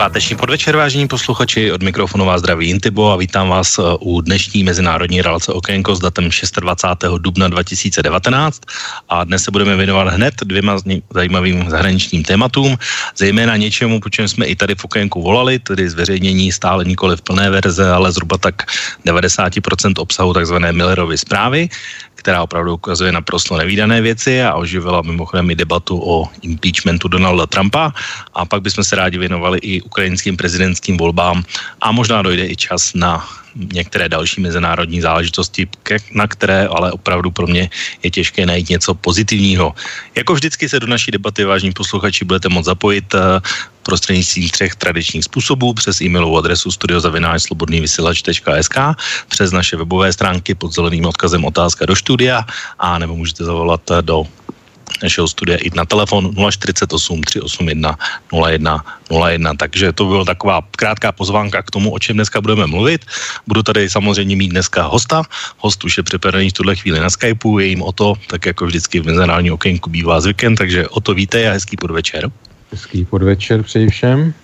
Páteční podvečer, vážení posluchači, od mikrofonu vás zdraví Intibo a vítám vás eh, u dnešní mezinárodní relace Okénko s datem 26. dubna 2019 a dnes se budeme věnovat hned dvěma zajímavým zahraničním tématům, zejména něčemu, po čem jsme i tady v Okénku volali, tedy zveřejnění stále nikoli v plné verze, ale zhruba tak 90% obsahu takzvané Millerovy zprávy, která opravdu ukazuje naprosto nevýdané věci a oživila mimochodem i debatu o impeachmentu Donalda Trumpa. A pak bychom se rádi věnovali i ukrajinským prezidentským volbám a možná dojde i čas na některé další mezinárodní záležitosti, na které ale opravdu pro mě je těžké najít něco pozitivního. Jako vždycky se do naší debaty, vážní posluchači, budete moct zapojit eh, prostřednictvím třech tradičních způsobů přes e-mailovou adresu studiozavináčslobodnývysílač.sk přes naše webové stránky pod zeleným odkazem otázka do studia a nebo můžete zavolat do našeho studia i na telefon 048 381 01 01. Takže to byla taková krátká pozvánka k tomu, o čem dneska budeme mluvit. Budu tady samozřejmě mít dneska hosta. Host už je připravený v tuhle chvíli na Skypeu, je jim o to, tak jako vždycky v mezinárodní okénku bývá zvykem, takže o to víte a hezký podvečer. Hezký podvečer přeji všem.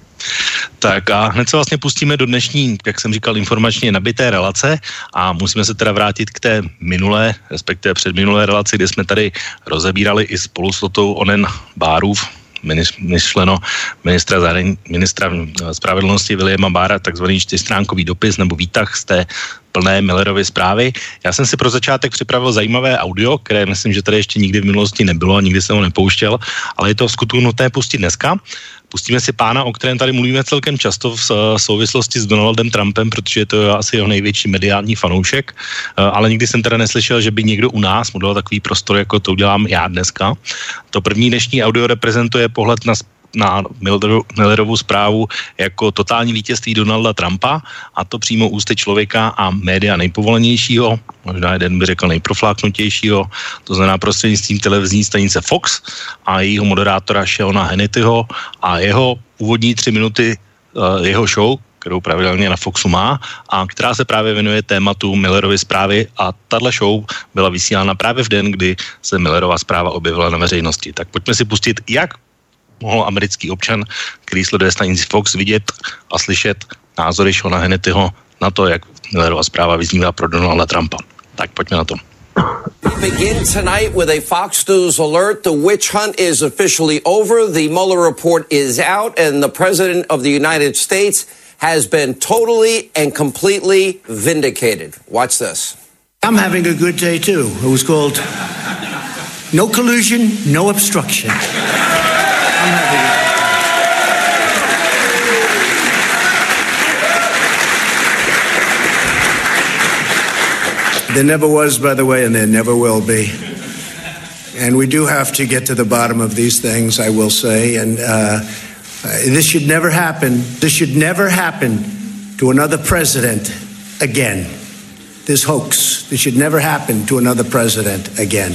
Tak a hned se vlastně pustíme do dnešní, jak jsem říkal, informačně nabité relace a musíme se teda vrátit k té minulé, respektive předminulé relaci, kde jsme tady rozebírali i spolu s Lotou onen Bárův myšleno ministra, zahrani, ministra spravedlnosti Williama Bára takzvaný čtyřstránkový dopis nebo výtah z té plné Millerovy zprávy. Já jsem si pro začátek připravil zajímavé audio, které myslím, že tady ještě nikdy v minulosti nebylo a nikdy jsem ho nepouštěl, ale je to skutku nutné pustit dneska. Pustíme si pána, o kterém tady mluvíme celkem často v souvislosti s Donaldem Trumpem, protože je to asi jeho největší mediální fanoušek, eh, ale nikdy jsem teda neslyšel, že by někdo u nás mu dal takový prostor, jako to udělám já dneska. To první dnešní audio reprezentuje pohled na na Millerovu zprávu jako totální vítězství Donalda Trumpa a to přímo ústy člověka a média nejpovolenějšího, možná jeden by řekl nejprofláknutějšího, to znamená prostřednictvím televizní stanice Fox a jejího moderátora Sheona Hannityho a jeho úvodní tři minuty uh, jeho show, kterou pravidelně na Foxu má a která se právě věnuje tématu Millerovy zprávy a tahle show byla vysílána právě v den, kdy se Millerova zpráva objevila na veřejnosti. Tak pojďme si pustit, jak mohl americký občan, který sleduje stanici Fox, vidět a slyšet názory Shona Hannityho na to, jak Millerova zpráva vyznívá pro Donalda Trumpa. Tak pojďme na to. Begin tonight with a Fox News alert. The witch hunt is officially over. The Mueller report is out, and the President of the United States has been totally and completely vindicated. Watch this. I'm having a good day too. It was called No Collusion, No Obstruction. There never was, by the way, and there never will be. And we do have to get to the bottom of these things, I will say. And uh, this should never happen. This should never happen to another president again. This hoax. This should never happen to another president again.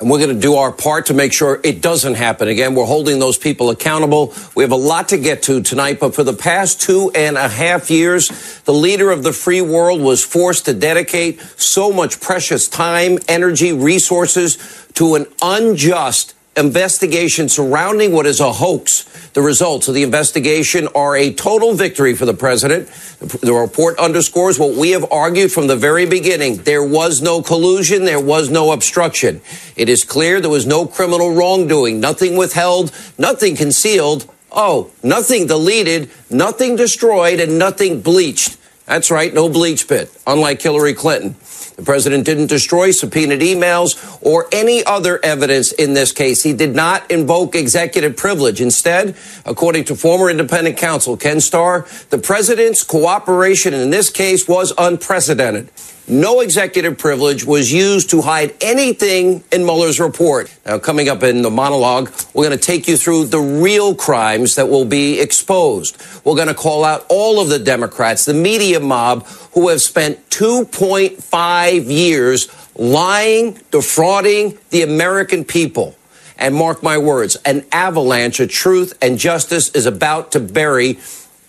And we're going to do our part to make sure it doesn't happen again. We're holding those people accountable. We have a lot to get to tonight, but for the past two and a half years, the leader of the free world was forced to dedicate so much precious time, energy, resources to an unjust investigation surrounding what is a hoax. The results of the investigation are a total victory for the president. The report underscores what we have argued from the very beginning. There was no collusion. There was no obstruction. It is clear there was no criminal wrongdoing, nothing withheld, nothing concealed. Oh, nothing deleted, nothing destroyed, and nothing bleached. That's right, no bleach pit, unlike Hillary Clinton. The president didn't destroy subpoenaed emails or any other evidence in this case. He did not invoke executive privilege. Instead, according to former independent counsel Ken Starr, the president's cooperation in this case was unprecedented. No executive privilege was used to hide anything in Mueller's report. Now, coming up in the monologue, we're going to take you through the real crimes that will be exposed. We're going to call out all of the Democrats, the media mob, who have spent 2.5 years lying, defrauding the American people. And mark my words, an avalanche of truth and justice is about to bury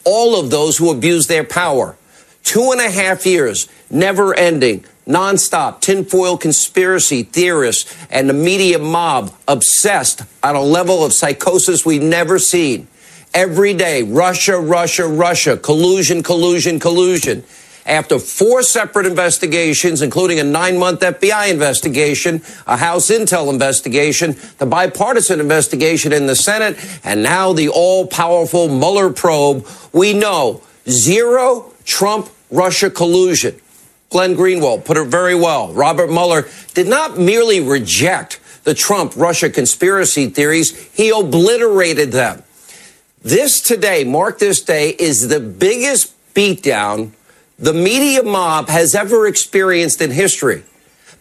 all of those who abuse their power. Two and a half years, never ending, nonstop, tinfoil conspiracy theorists and the media mob obsessed on a level of psychosis we've never seen. Every day, Russia, Russia, Russia, collusion, collusion, collusion. After four separate investigations, including a nine month FBI investigation, a House Intel investigation, the bipartisan investigation in the Senate, and now the all powerful Mueller probe, we know zero Trump Russia collusion. Glenn Greenwald put it very well. Robert Mueller did not merely reject the Trump Russia conspiracy theories, he obliterated them. This today, mark this day, is the biggest beatdown the media mob has ever experienced in history.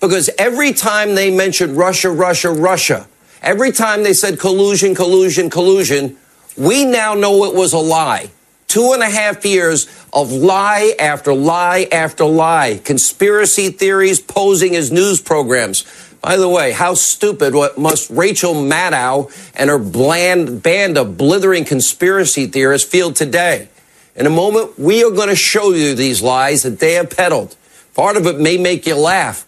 Because every time they mentioned Russia, Russia, Russia, every time they said collusion, collusion, collusion, we now know it was a lie. Two and a half years of lie after lie after lie, conspiracy theories posing as news programs. By the way, how stupid what must Rachel Maddow and her bland band of blithering conspiracy theorists feel today? In a moment, we are going to show you these lies that they have peddled. Part of it may make you laugh.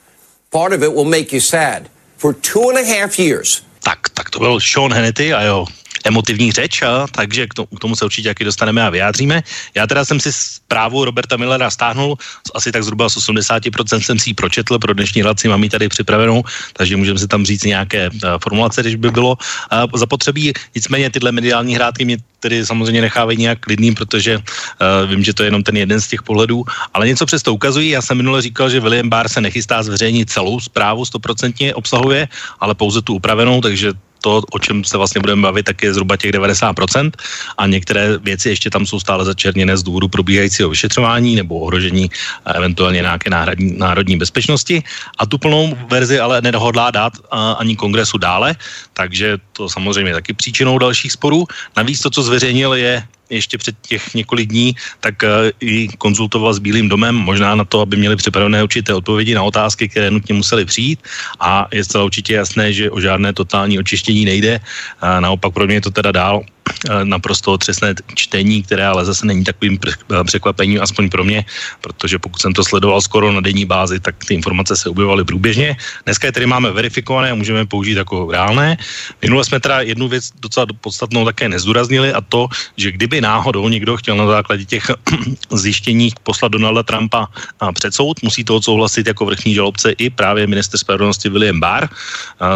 Part of it will make you sad. For two and a half years. Tak, tak to byl Sean Hannity a jo, emotivní řeč, a, takže k tomu, k tomu se určitě taky dostaneme a vyjádříme. Já teda jsem si zprávu Roberta Millera stáhnul, asi tak zhruba z 80% jsem si ji pročetl, pro dnešní relaci mám ji tady připravenou, takže můžeme si tam říct nějaké uh, formulace, když by bylo uh, zapotřebí. Nicméně tyhle mediální hrátky mě tedy samozřejmě nechávají nějak klidným, protože uh, vím, že to je jenom ten jeden z těch pohledů, ale něco přesto ukazují. Já jsem minule říkal, že William Barr se nechystá zveřejnit celou zprávu, stoprocentně obsahuje, ale pouze tu upravenou, takže to, o čem se vlastně budeme bavit, tak je zhruba těch 90% a některé věci ještě tam jsou stále začerněné z důvodu probíhajícího vyšetřování nebo ohrožení eventuálně nějaké národní, národní bezpečnosti a tu plnou verzi ale nedohodlá dát ani kongresu dále, takže to samozřejmě je taky příčinou dalších sporů. Navíc to, co zveřejnil, je ještě před těch několik dní, tak uh, i konzultoval s Bílým domem, možná na to, aby měli připravené určité odpovědi na otázky, které nutně museli přijít a je zcela určitě jasné, že o žádné totální očištění nejde. Uh, naopak pro mě je to teda dál Eh, naprosto otřesné čtení, které ale zase není takovým eh, překvapením, aspoň pro mě, protože pokud jsem to sledoval skoro na denní bázi, tak ty informace se objevovaly průběžně. Dneska je tedy máme verifikované a můžeme použít jako reálné. Minule jsme teda jednu věc docela podstatnou také nezdůraznili a to, že kdyby náhodou někdo chtěl na základě těch zjištění poslat Donalda Trumpa před soud, musí to odsouhlasit jako vrchní žalobce i právě minister spravedlnosti William Barr,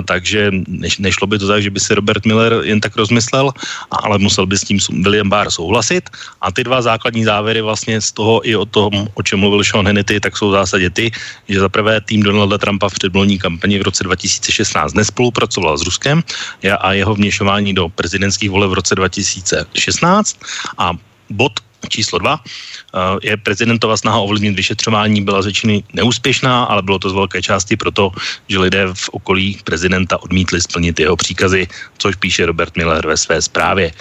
takže nešlo by to tak, že by si Robert Miller jen tak rozmyslel, ale musel by s tím William Barr souhlasit. A ty dva základní závěry vlastně z toho i o tom, o čem mluvil Sean Hannity, tak jsou v zásadě ty, že za prvé tým Donalda Trumpa v předvolní kampani v roce 2016 nespolupracoval s Ruskem a jeho vněšování do prezidentských voleb v roce 2016 a bod číslo dva je prezidentova snaha ovlivnit vyšetřování byla většiny neúspěšná, ale bylo to z velké části proto, že lidé v okolí prezidenta odmítli splnit jeho příkazy, což píše Robert Miller ve své zprávě.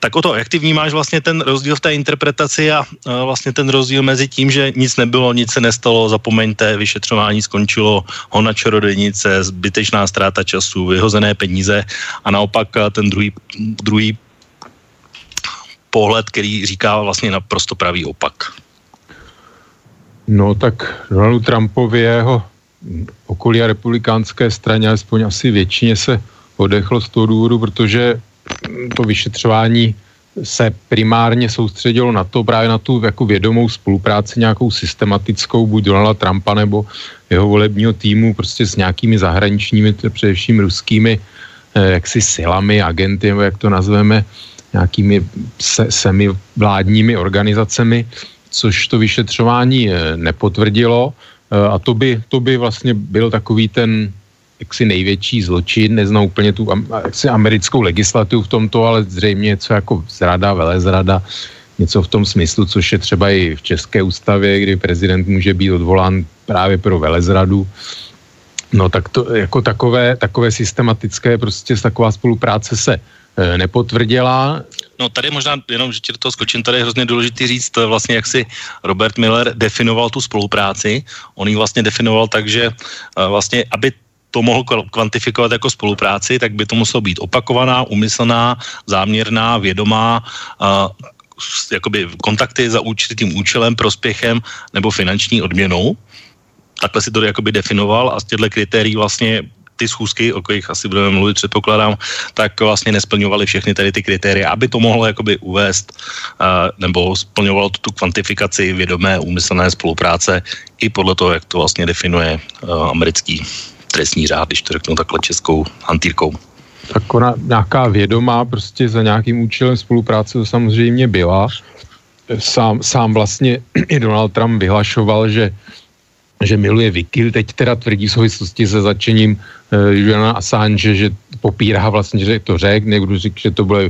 Tak o to, jak ty vnímáš vlastně ten rozdíl v té interpretaci a vlastně ten rozdíl mezi tím, že nic nebylo, nic se nestalo, zapomeňte, vyšetřování skončilo, hona čarodejnice, zbytečná ztráta času, vyhozené peníze a naopak ten druhý, druhý pohled, který říká vlastně naprosto pravý opak. No tak Donaldu Trumpovi jeho okolí a republikánské straně, alespoň asi většině se odechlo z toho důvodu, protože to vyšetřování se primárně soustředilo na to, právě na tu jako vědomou spolupráci nějakou systematickou, buď Donalda Trumpa nebo jeho volebního týmu, prostě s nějakými zahraničními, především ruskými eh, jaksi silami, agenty, nebo jak to nazveme, nějakými se, semivládními organizacemi, což to vyšetřování eh, nepotvrdilo. Eh, a to by, to by vlastně byl takový ten jaksi největší zločin, neznám úplně tu jaksi americkou legislativu v tomto, ale zřejmě něco jako zrada, velezrada, něco v tom smyslu, což je třeba i v České ústavě, kdy prezident může být odvolán právě pro velezradu. No tak to jako takové, takové systematické prostě taková spolupráce se Eh, nepotvrdila. No tady možná jenom, že ti do toho skočím, tady je hrozně důležité říct vlastně, jak si Robert Miller definoval tu spolupráci. On ji vlastně definoval tak, že eh, vlastně, aby to mohl kvantifikovat jako spolupráci, tak by to muselo být opakovaná, umyslná, záměrná, vědomá, jakoby kontakty za určitým účelem, prospěchem nebo finanční odměnou. Takhle si to jakoby definoval a z těchto kritérií vlastně ty schůzky, o kterých asi budeme mluvit, předpokládám, tak vlastně nesplňovaly všechny tady ty kritéria, aby to mohlo jakoby uvést uh, nebo splňovalo tu, kvantifikaci vědomé úmyslné spolupráce i podle toho, jak to vlastně definuje uh, americký trestní řád, když to řeknu takhle českou hantýrkou. Tak ona nějaká vědomá prostě za nějakým účelem spolupráce to samozřejmě byla. Sám, sám vlastně i Donald Trump vyhlašoval, že že miluje Wiki, teď teda tvrdí v souvislosti se začením uh, Juliana Assange, že popírá vlastně, že to řek, někdo řík, že to bylo,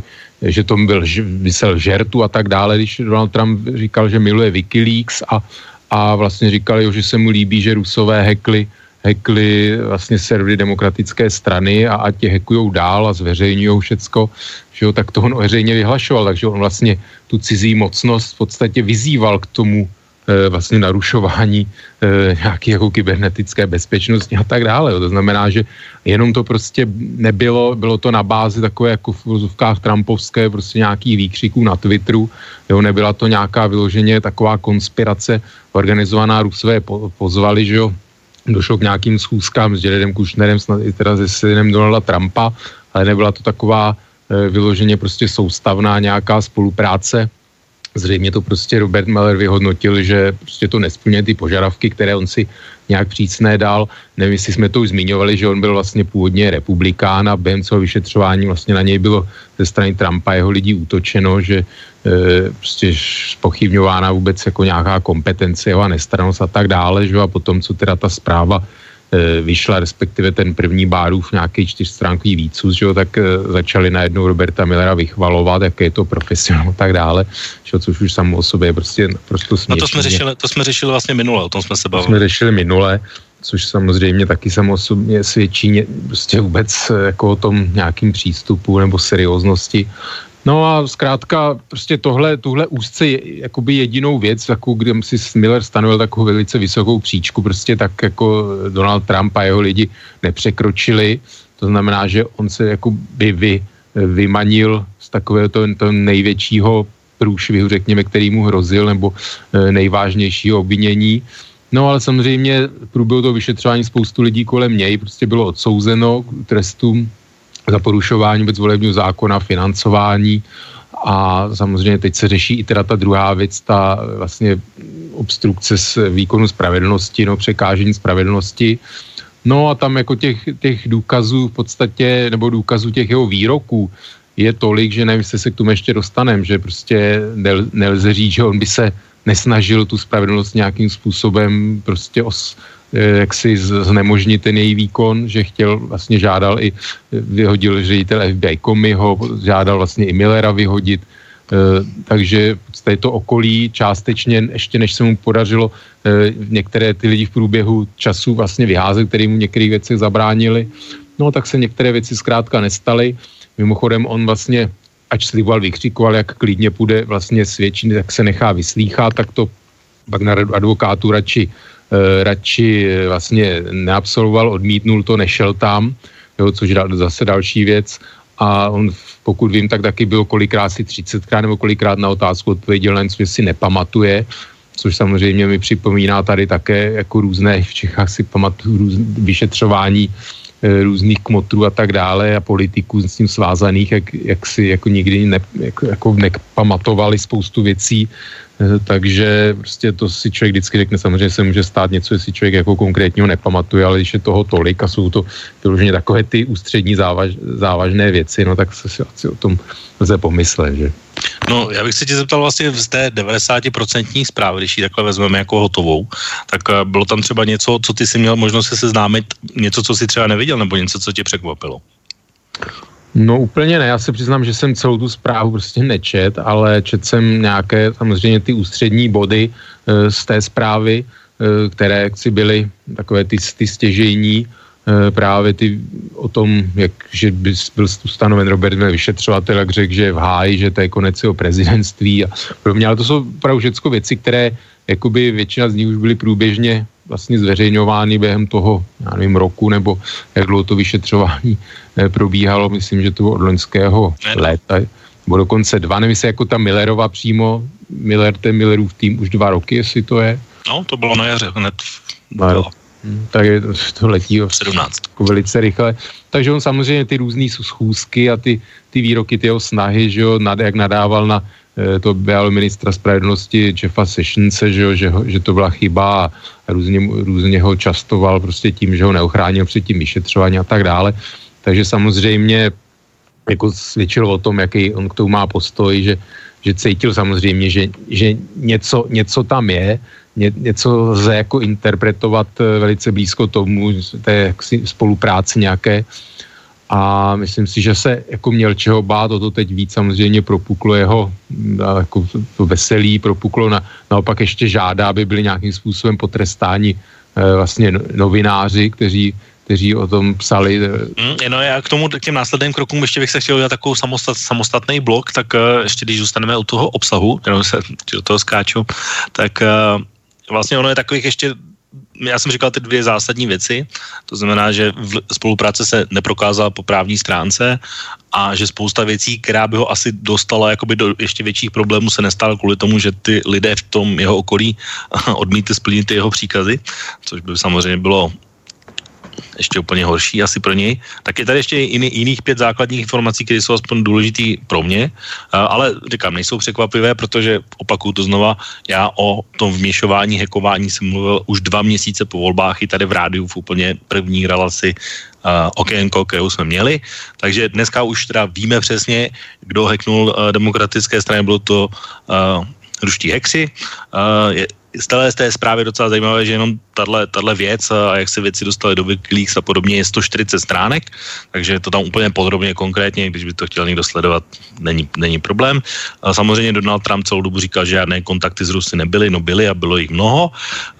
že to byl vysel žertu a tak dále, když Donald Trump říkal, že miluje Wikileaks a, a vlastně říkali, že se mu líbí, že Rusové hekli hekli vlastně servery demokratické strany a ať je hekujou dál a zveřejňují všecko, že jo, tak to on veřejně vyhlašoval, takže on vlastně tu cizí mocnost v podstatě vyzýval k tomu vlastně narušování e, nějaké jako kybernetické bezpečnosti a tak dále. To znamená, že jenom to prostě nebylo, bylo to na bázi takové jako v vozovkách Trumpovské prostě nějakých výkřiků na Twitteru, jo, nebyla to nějaká vyloženě taková konspirace organizovaná, Rusové po, pozvali, že jo, došlo k nějakým schůzkám s Jaredem Kushnerem, snad i teda se synem Donalda Trumpa, ale nebyla to taková e, vyloženě prostě soustavná nějaká spolupráce. Zřejmě to prostě Robert Meller vyhodnotil, že prostě to nesplňuje ty požadavky, které on si nějak přísné dal. Nevím, jestli jsme to už zmiňovali, že on byl vlastně původně republikán a během toho vyšetřování vlastně na něj bylo ze strany Trumpa jeho lidí útočeno, že e, prostě spochybňována vůbec jako nějaká kompetence jeho a nestranost a tak dále, že a potom, co teda ta zpráva vyšla, respektive ten první bárův nějaký čtyřstránkový výcus, že jo, tak e, začali najednou Roberta Millera vychvalovat, jak je to profesionál a tak dále, že což už samo o sobě je prostě naprosto směšné. No to jsme, řešili, to jsme řešili vlastně minule, o tom jsme se bavili. To jsme řešili minule, což samozřejmě taky samozřejmě svědčí prostě vůbec jako o tom nějakým přístupu nebo serióznosti No a zkrátka prostě tohle, tuhle úzce je jakoby jedinou věc, jako kde si Miller stanovil takovou velice vysokou příčku, prostě tak jako Donald Trump a jeho lidi nepřekročili. To znamená, že on se jako by vy, vymanil z takového to, to největšího průšvihu, řekněme, který mu hrozil, nebo e, nejvážnějšího obvinění. No ale samozřejmě průběhu toho vyšetřování spoustu lidí kolem něj prostě bylo odsouzeno k trestům za porušování vůbec volebního zákona, financování a samozřejmě teď se řeší i teda ta druhá věc, ta vlastně obstrukce s výkonu spravedlnosti, no překážení spravedlnosti. No a tam jako těch, těch důkazů v podstatě, nebo důkazů těch jeho výroků je tolik, že nevím, jestli se k tomu ještě dostanem, že prostě nel, nelze říct, že on by se nesnažil tu spravedlnost nějakým způsobem prostě os, jak si znemožnit ten její výkon, že chtěl, vlastně žádal i, vyhodil ředitel FBI Comeyho, žádal vlastně i Millera vyhodit, eh, takže v to okolí částečně, ještě než se mu podařilo eh, některé ty lidi v průběhu času vlastně vyházet, který mu některých věcech zabránili, no tak se některé věci zkrátka nestaly. Mimochodem on vlastně, ač sliboval, vykřikoval, jak klidně půjde vlastně svědčit, tak se nechá vyslýchat, tak to pak na advokátu radši Eh, radši eh, vlastně neabsolvoval, odmítnul to, nešel tam, jo, což je zase další věc. A on, pokud vím, tak taky byl kolikrát si 30krát nebo kolikrát na otázku odpověděl, jen co si nepamatuje, což samozřejmě mi připomíná tady také jako různé, v Čechách si pamatuju různé vyšetřování e, různých kmotrů a tak dále a politiků s tím svázaných, jak, jak si jako nikdy ne, jako, jako nepamatovali spoustu věcí, Eh, takže prostě to si člověk vždycky řekne, samozřejmě se může stát něco, jestli člověk jako konkrétního nepamatuje, ale když je toho tolik a jsou to vyloženě takové ty ústřední závaž, závažné věci, no tak se si asi o tom lze pomyslet, že? No, já bych se tě zeptal vlastně z té 90% zprávy, když ji takhle vezmeme jako hotovou, tak eh, bylo tam třeba něco, co ty si měl možnost se seznámit, něco, co si třeba neviděl, nebo něco, co tě překvapilo? No úplně ne, já se přiznám, že jsem celou tu zprávu prostě nečet, ale čet jsem nějaké samozřejmě ty ústřední body e, z té zprávy, e, které si byly takové ty, ty stěžejní, e, právě ty o tom, jak, že by byl ustanoven Robert Miller vyšetřovatel, jak řekl, že je v háji, že to je konec jeho prezidentství a podobně, ale to jsou opravdu všechno věci, které jakoby většina z nich už byly průběžně vlastně zveřejňovány během toho, já nevím, roku, nebo jak dlouho to vyšetřování eh, probíhalo, myslím, že to bylo od loňského léta, nebo dokonce dva, nevím, jako ta Millerova přímo, Miller, ten Millerův tým už dva roky, jestli to je. No, to bylo na jaře, hned. No, hm, tak je, to letí 17. Jako velice rychle. Takže on samozřejmě ty různé schůzky a ty, ty výroky, ty jeho snahy, že jo, nad, jak nadával na to byl ministra spravedlnosti Jeffa Sessionse, že, jo, že, že to byla chyba a různě, různě ho častoval prostě tím, že ho neochránil před tím vyšetřováním a tak dále. Takže samozřejmě jako svědčil o tom, jaký on k tomu má postoj, že, že cítil samozřejmě, že, že něco, něco tam je, ně, něco lze jako interpretovat eh, velice blízko tomu, té spolupráci nějaké, a myslím si, že se jako měl čeho bát, o to teď víc samozřejmě propuklo jeho jako to veselí, propuklo na, naopak ještě žádá, aby byli nějakým způsobem potrestáni e, vlastně no, novináři, kteří kteří o tom psali. Mm, no já k tomu, k těm následným krokům ještě bych se chtěl udělat takovou samostat, samostatný blok, tak uh, ještě když zůstaneme u toho obsahu, kterou se do toho skáču, tak uh, vlastně ono je takových ještě já jsem říkal ty dvě zásadní věci, to znamená, že v spolupráce se neprokázala po právní stránce a že spousta věcí, která by ho asi dostala jakoby do ještě větších problémů, se nestala kvůli tomu, že ty lidé v tom jeho okolí odmítli splnit ty jeho příkazy, což by samozřejmě bylo ještě úplně horší asi pro něj, tak je tady ještě jiný, jiných pět základních informací, které jsou aspoň důležitý pro mě, ale říkám, nejsou překvapivé, protože opakuju to znova, já o tom vměšování, hekování jsem mluvil už dva měsíce po volbách i tady v rádiu v úplně první relaci uh, okénko, kterou jsme měli. Takže dneska už teda víme přesně, kdo hacknul uh, demokratické strany, bylo to uh, ruští hexy. Uh, je, z té, z té zprávy docela zajímavé, že jenom tahle věc a jak se věci dostaly do Wikileaks a podobně je 140 stránek, takže je to tam úplně podrobně konkrétně, když by to chtěl někdo sledovat, není, není problém. A samozřejmě Donald Trump celou dobu říkal, že žádné kontakty s Rusy nebyly, no byly a bylo jich mnoho.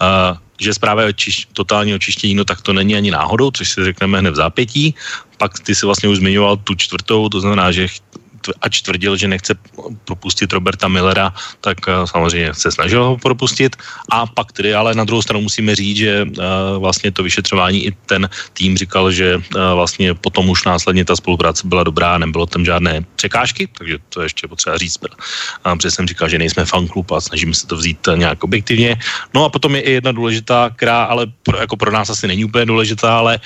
A že zpráva je očiš, totální očištění, no tak to není ani náhodou, což si řekneme hned v zápětí. Pak ty si vlastně už zmiňoval tu čtvrtou, to znamená, že ač tvrdil, že nechce propustit Roberta Millera, tak uh, samozřejmě se snažil ho propustit. A pak tedy ale na druhou stranu musíme říct, že uh, vlastně to vyšetřování i ten tým říkal, že uh, vlastně potom už následně ta spolupráce byla dobrá, nebylo tam žádné překážky, takže to ještě potřeba říct. Protože jsem říkal, že nejsme fanklub a snažíme se to vzít nějak objektivně. No a potom je i jedna důležitá, která ale pro, jako pro nás asi není úplně důležitá, ale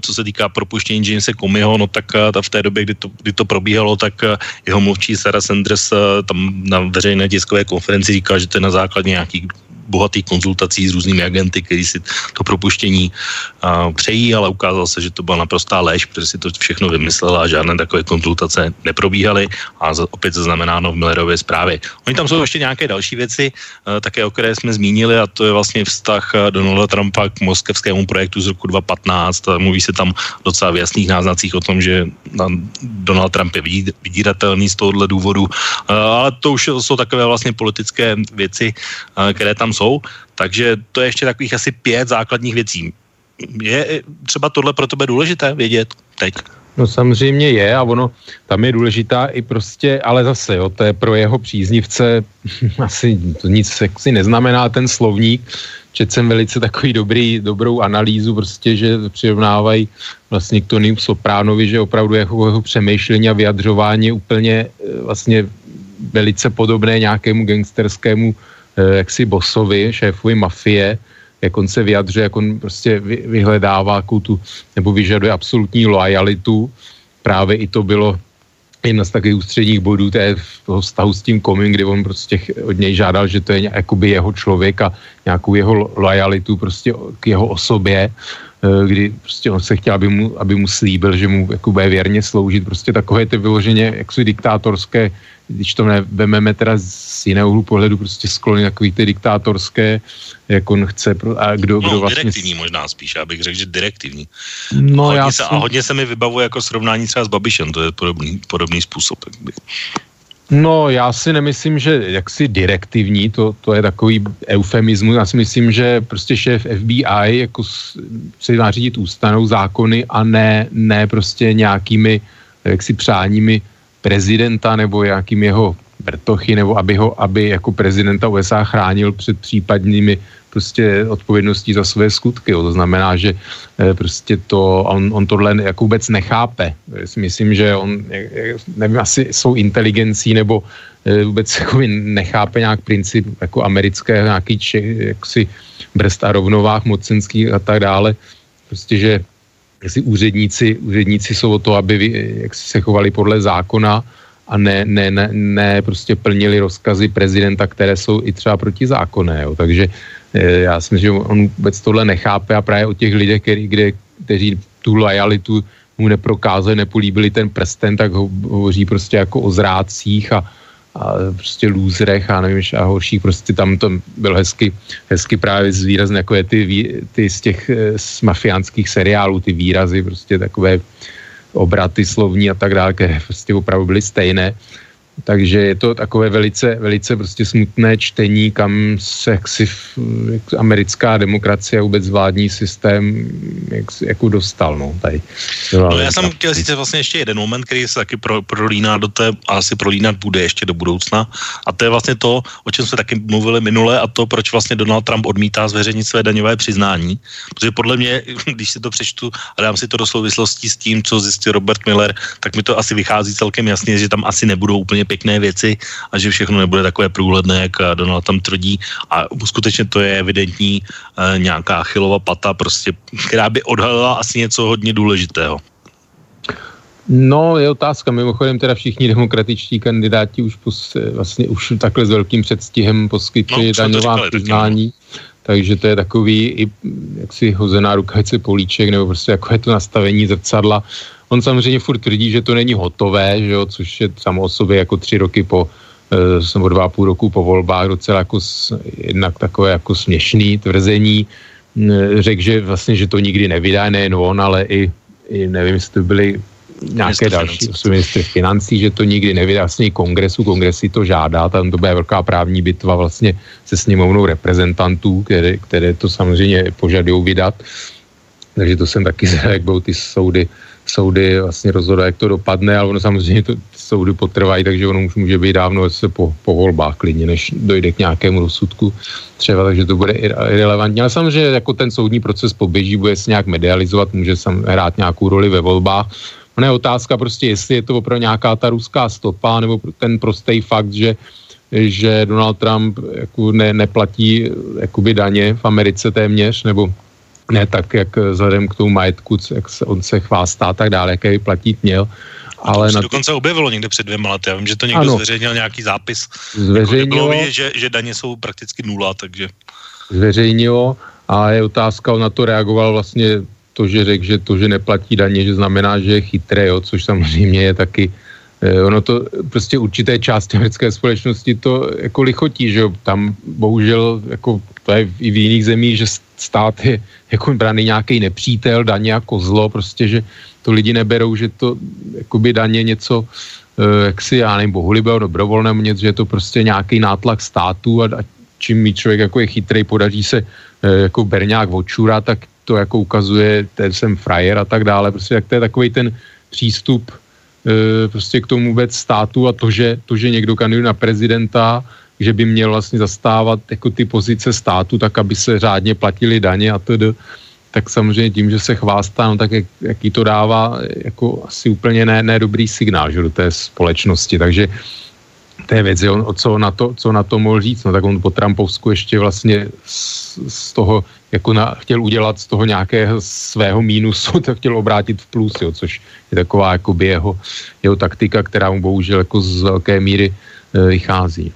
co se týká propuštění Jamesa Comeyho, no tak v té době, kdy to, kdy to probíhalo, tak jeho mluvčí Sarah Sanders eh, tam na veřejné tiskové konferenci říká, že to je na základě nějakých bohatých konzultací s různými agenty, kteří si to propuštění uh, přejí, ale ukázalo se, že to byla naprostá lež, protože si to všechno vymyslela a žádné takové konzultace neprobíhaly a za, opět zaznamenáno v Millerově zprávě. Oni tam jsou ještě nějaké další věci, uh, také o které jsme zmínili a to je vlastně vztah Donalda Trumpa k moskevskému projektu z roku 2015. Mluví se tam docela v jasných náznacích o tom, že Donald Trump je vydíratelný z tohohle důvodu, uh, ale to už jsou takové vlastně politické věci, které tam jsou, takže to je ještě takových asi pět základních věcí. Je třeba tohle pro tebe důležité vědět teď? No samozřejmě je a ono, tam je důležitá i prostě, ale zase, jo, to je pro jeho příznivce asi to nic si neznamená ten slovník. Čet jsem velice takový dobrý, dobrou analýzu prostě, že přirovnávají vlastně k Tony Sopránovi, že opravdu jeho, jeho přemýšlení a vyjadřování je úplně eh, vlastně velice podobné nějakému gangsterskému jaksi bosovi, šéfovi mafie, jak on se vyjadřuje, jak on prostě vyhledává tu, nebo vyžaduje absolutní lojalitu. Právě i to bylo jedna z takových ústředních bodů té, toho vztahu s tím komím, kdy on prostě od něj žádal, že to je jakoby jeho člověk a nějakou jeho lojalitu prostě k jeho osobě, eh, kdy prostě on se chtěl, aby mu, aby mu slíbil, že mu jako bude věrně sloužit. Prostě takové ty vyloženě jaksi diktátorské když to nevememe teda z jiného úhlu pohledu, prostě sklony takový ty diktátorské, jak on chce, a kdo, no, kdo vlastně... direktivní možná spíš, já bych řekl, že direktivní. No, hodně já se, a hodně se mi vybavuje jako srovnání třeba s Babišem, to je podobný, podobný způsob. No, já si nemyslím, že jaksi direktivní, to, to je takový eufemismus. Já si myslím, že prostě šéf FBI jako si má řídit ústanou zákony a ne, ne prostě nějakými jaksi přáními prezidenta nebo jakým jeho vrtochy, nebo aby ho, aby jako prezidenta USA chránil před případnými prostě odpovědností za své skutky. To znamená, že e, prostě to, on, on tohle jako vůbec nechápe. Si myslím, že on, nevím, asi jsou inteligencí nebo vůbec jako nechápe nějak princip jako americké nějaký či, jaksi brzd a rovnovách mocenských a tak dále. Prostě, že jestli úředníci, úředníci jsou o to, aby jak se chovali podle zákona a ne, ne, ne, ne prostě plnili rozkazy prezidenta, které jsou i třeba protizákonné. Jo. Takže eh, já si myslím, že on vůbec tohle nechápe a právě o těch lidech, který, kde, kteří tu lojalitu mu neprokázali, nepolíbili ten prsten, tak ho, hovoří prostě jako o zrádcích a, a prostě lůzrech a nevím, a horších, prostě tam to byl hezky, hezky právě zvýrazné, jako je ty, ty z těch eh, z mafiánských seriálů, ty výrazy, prostě takové obraty slovní a tak dále, které prostě opravdu byly stejné. Takže je to takové velice, velice prostě smutné čtení, kam se jaksi jak americká demokracie a vůbec vládní systém jak, jako dostal. No, tady. no já jsem chtěl říct vlastně ještě jeden moment, který se taky pro, prolíná do té, a asi prolínat bude ještě do budoucna. A to je vlastně to, o čem jsme taky mluvili minule a to, proč vlastně Donald Trump odmítá zveřejnit své daňové přiznání. Protože podle mě, když si to přečtu a dám si to do souvislosti s tím, co zjistil Robert Miller, tak mi to asi vychází celkem jasně, že tam asi nebudou úplně pěkné věci a že všechno nebude takové průhledné, jak Donald tam tvrdí. A skutečně to je evidentní e, nějaká chylová pata, prostě, která by odhalila asi něco hodně důležitého. No, je otázka. Mimochodem teda všichni demokratičtí kandidáti už pos, vlastně už takhle s velkým předstihem poskytli no, daňová přiznání. Takže to je takový i jaksi hozená rukavice políček, nebo prostě jako je to nastavení zrcadla. On samozřejmě furt tvrdí, že to není hotové, že jo, což je samo o sobě jako tři roky po eh, nebo dva a půl roku po volbách docela jako jednak takové jako směšný tvrzení. Řekl, že vlastně, že to nikdy nevydá, nejen on, ale i, i nevím, jestli to byly nějaké další ministry financí, že to nikdy nevydá vlastně kongresu, kongres si to žádá, tam to bude velká právní bitva vlastně se sněmovnou reprezentantů, které, které to samozřejmě požadují vydat. Takže to jsem taky zvědavý, jak budou ty soudy soudy vlastně rozhodají, jak to dopadne, ale ono samozřejmě to soudy potrvají, takže ono už může být dávno se po, po volbách klidně, než dojde k nějakému rozsudku třeba, takže to bude irrelevantní. Ale samozřejmě jako ten soudní proces poběží, bude se nějak medializovat, může sam hrát nějakou roli ve volbách. Ono je otázka prostě, jestli je to opravdu nějaká ta ruská stopa, nebo ten prostý fakt, že že Donald Trump jako ne, neplatí jakoby daně v Americe téměř, nebo ne tak, jak vzhledem k tomu majetku, jak se, on se chvástá a tak dále, jaký platit měl. Ale to se na... dokonce objevilo někde před dvěma lety. Já vím, že to někdo ano. zveřejnil nějaký zápis. Zveřejnilo. Jako, bylo vidět, že, že daně jsou prakticky nula, takže... Zveřejnilo a je otázka, on na to reagoval vlastně to, že řekl, že to, že neplatí daně, že znamená, že je chytré, jo, což samozřejmě je taky eh, ono to prostě určité části americké společnosti to jako lichotí, že jo, tam bohužel jako to je i v jiných zemích, že stát je jako braný nějaký nepřítel, daně jako zlo, prostě, že to lidi neberou, že to jakoby daně něco, eh, jak si, já nevím, bohulibého, dobrovolného něco, že je to prostě nějaký nátlak státu a, a čím mi člověk jako je chytrý, podaří se eh, jako berňák odčura, tak to jako ukazuje, ten jsem frajer a tak dále, prostě jak to je takový ten přístup eh, prostě k tomu vůbec státu a to, že, to, že někdo kandiduje na prezidenta, že by měl vlastně zastávat jako ty pozice státu, tak aby se řádně platili daně a tedy, tak samozřejmě tím, že se chvástá, no tak jak, jaký to dává jako asi úplně ne, ne dobrý signál že do té společnosti, takže té věci, on, co, na to, co na to mohl říct, no tak on po Trumpovsku ještě vlastně z, z toho, jako na, chtěl udělat z toho nějakého svého mínusu, tak chtěl obrátit v plus, jo, což je taková jakoby jeho, jeho taktika, která mu bohužel jako z velké míry e, vychází.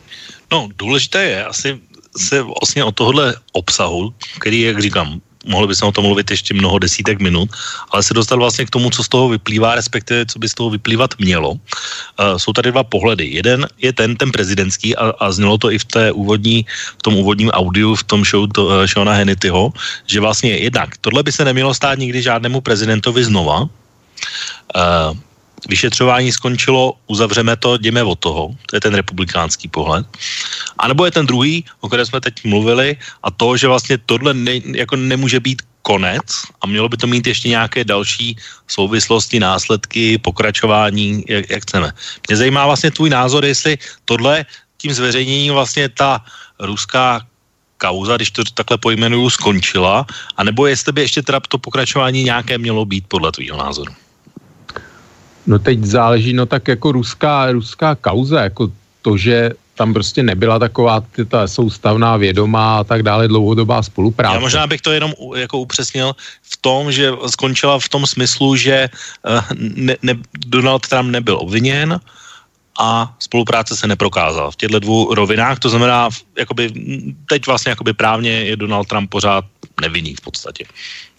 No, důležité je asi se vlastně o tohle obsahu, který, jak říkám, mohli bychom o tom mluvit ještě mnoho desítek minut, ale se dostal vlastně k tomu, co z toho vyplývá, respektive co by z toho vyplývat mělo. Uh, jsou tady dva pohledy. Jeden je ten, ten prezidentský a, a znělo to i v té úvodní, v tom úvodním audiu, v tom show to, uh, Shona Hannityho, že vlastně jednak tohle by se nemělo stát nikdy žádnému prezidentovi znova. Uh, vyšetřování skončilo, uzavřeme to, jdeme od toho. To je ten republikánský pohled. A nebo je ten druhý, o kterém jsme teď mluvili, a to, že vlastně tohle ne, jako nemůže být konec a mělo by to mít ještě nějaké další souvislosti, následky, pokračování, jak, jak chceme. Mě zajímá vlastně tvůj názor, jestli tohle tím zveřejněním vlastně ta ruská kauza, když to takhle pojmenuju, skončila, anebo jestli by ještě teda to pokračování nějaké mělo být podle tvýho názoru? No teď záleží, no tak jako ruská, ruská kauza, jako to, že tam prostě nebyla taková ta soustavná vědomá a tak dále dlouhodobá spolupráce. Já možná bych to jenom jako upřesnil v tom, že skončila v tom smyslu, že uh, ne, ne, Donald Trump nebyl obviněn, a spolupráce se neprokázala v těchto dvou rovinách, to znamená, jakoby, teď vlastně jakoby právně je Donald Trump pořád nevinný v podstatě.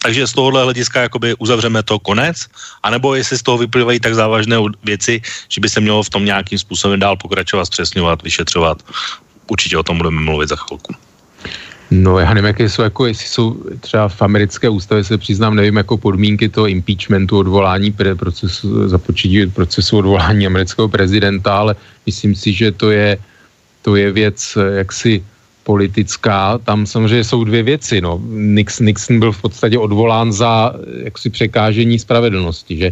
Takže z tohohle hlediska jakoby uzavřeme to konec, anebo jestli z toho vyplývají tak závažné věci, že by se mělo v tom nějakým způsobem dál pokračovat, zpřesňovat, vyšetřovat. Určitě o tom budeme mluvit za chvilku. No já nevím, jaké jsou, jako jestli jsou třeba v americké ústavě, se přiznám, nevím, jako podmínky toho impeachmentu, odvolání procesu, započítí procesu odvolání amerického prezidenta, ale myslím si, že to je, to je věc jaksi politická. Tam samozřejmě jsou dvě věci. No. Nixon, Nixon byl v podstatě odvolán za jaksi překážení spravedlnosti, že?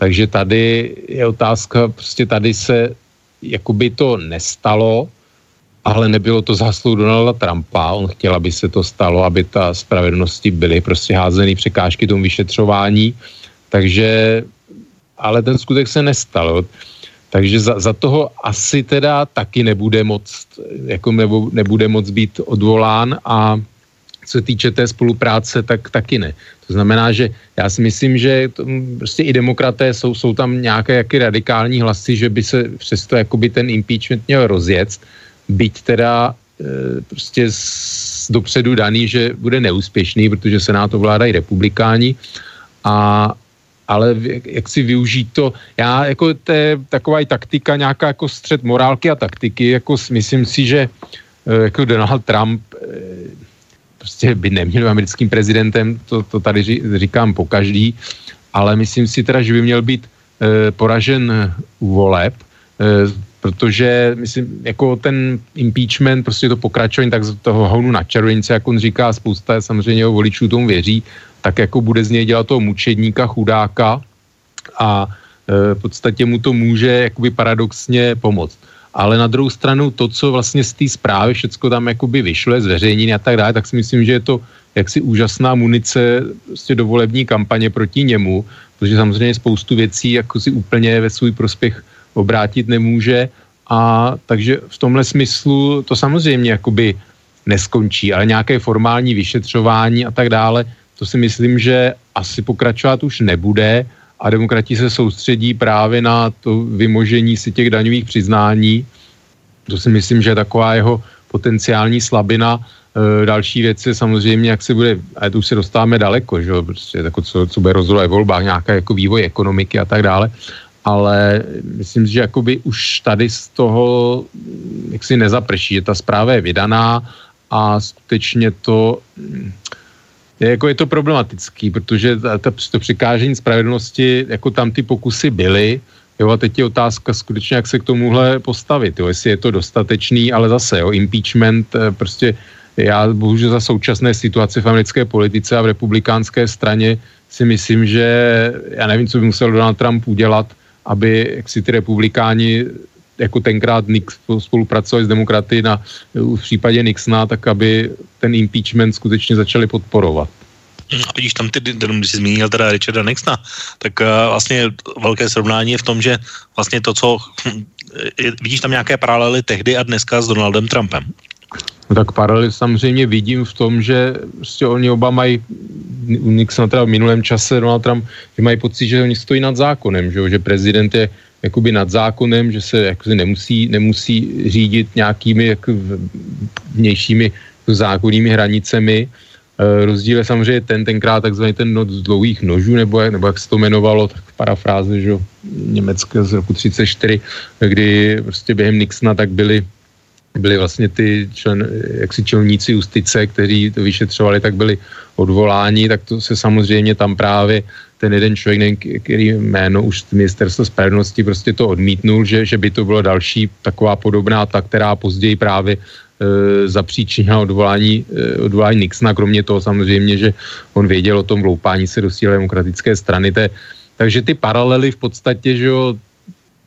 Takže tady je otázka, prostě tady se jakoby to nestalo, ale nebylo to zásluh Donalda Trumpa. On chtěl, aby se to stalo, aby ta spravedlnosti byly prostě házeny překážky tomu vyšetřování. Takže, ale ten skutek se nestal. Takže za, za toho asi teda taky nebude moc, jako nebo, nebude moc být odvolán a co se týče té spolupráce, tak taky ne. To znamená, že já si myslím, že to, prostě i demokraté jsou, jsou tam nějaké jaký radikální hlasy, že by se přesto jakoby ten impeachment měl rozjet, byť teda e, prostě z, dopředu daný, že bude neúspěšný, protože se na to vládají republikáni a ale jak si využít to, já jako to je taková i taktika, nějaká jako střed morálky a taktiky, jako myslím si, že e, jako Donald Trump e, prostě by neměl americkým prezidentem, to, to tady říkám po každý, ale myslím si teda, že by měl být poražen u voleb, protože myslím, jako ten impeachment, prostě to pokračování tak toho hounu na červenice, jak on říká, spousta samozřejmě jeho voličů tomu věří, tak jako bude z něj dělat toho mučedníka, chudáka a e, v podstatě mu to může jakoby paradoxně pomoct. Ale na druhou stranu to, co vlastně z té zprávy všecko tam jakoby vyšlo, zveřejnění a tak dále, tak si myslím, že je to jaksi úžasná munice prostě do volební kampaně proti němu, protože samozřejmě spoustu věcí jako si úplně ve svůj prospěch obrátit nemůže a takže v tomhle smyslu to samozřejmě jakoby neskončí, ale nějaké formální vyšetřování a tak dále, to si myslím, že asi pokračovat už nebude a demokrati se soustředí právě na to vymožení si těch daňových přiznání. To si myslím, že je taková jeho potenciální slabina. E, další věc je samozřejmě, jak se bude, a to už se dostáváme daleko, že prostě jako co, co bude rozhodovat volbách, nějaká jako vývoj ekonomiky a tak dále ale myslím, že jakoby už tady z toho jak si nezaprší, že ta zpráva je vydaná a skutečně to je, jako je to problematický, protože ta, ta, to překážení spravedlnosti, jako tam ty pokusy byly, jo, a teď je otázka skutečně, jak se k tomuhle postavit, jo, jestli je to dostatečný, ale zase, jo, impeachment, eh, prostě já bohužel za současné situace v americké politice a v republikánské straně si myslím, že já nevím, co by musel Donald Trump udělat, aby si ty republikáni jako tenkrát Nix spolupracovali s demokraty na, v případě Nixona, tak aby ten impeachment skutečně začali podporovat. A vidíš tam ty, když jsi zmínil teda Richarda Nixona, tak uh, vlastně velké srovnání je v tom, že vlastně to, co hm, je, vidíš tam nějaké paralely tehdy a dneska s Donaldem Trumpem. No tak paralely samozřejmě vidím v tom, že prostě oni oba mají, u Nixona teda v minulém čase Donald Trump, že mají pocit, že oni stojí nad zákonem, že, že prezident je jakoby nad zákonem, že se jakoby nemusí, nemusí řídit nějakými jako vnějšími zákonnými hranicemi. E, rozdíl je samozřejmě ten, tenkrát takzvaný ten noc z dlouhých nožů, nebo, jak, nebo jak se to jmenovalo, tak parafráze, že německé z roku 34, kdy prostě během Nixona tak byli byli vlastně ty člen, jaksi čelníci justice, kteří to vyšetřovali, tak byli odvoláni, tak to se samozřejmě tam právě ten jeden člověk, nevím, který jméno už ministerstvo spravedlnosti prostě to odmítnul, že, že by to bylo další taková podobná ta, která později právě zapříčinila odvolání, e, odvolání Nixona, kromě toho samozřejmě, že on věděl o tom vloupání se do síle demokratické strany. Té, takže ty paralely v podstatě, že jo,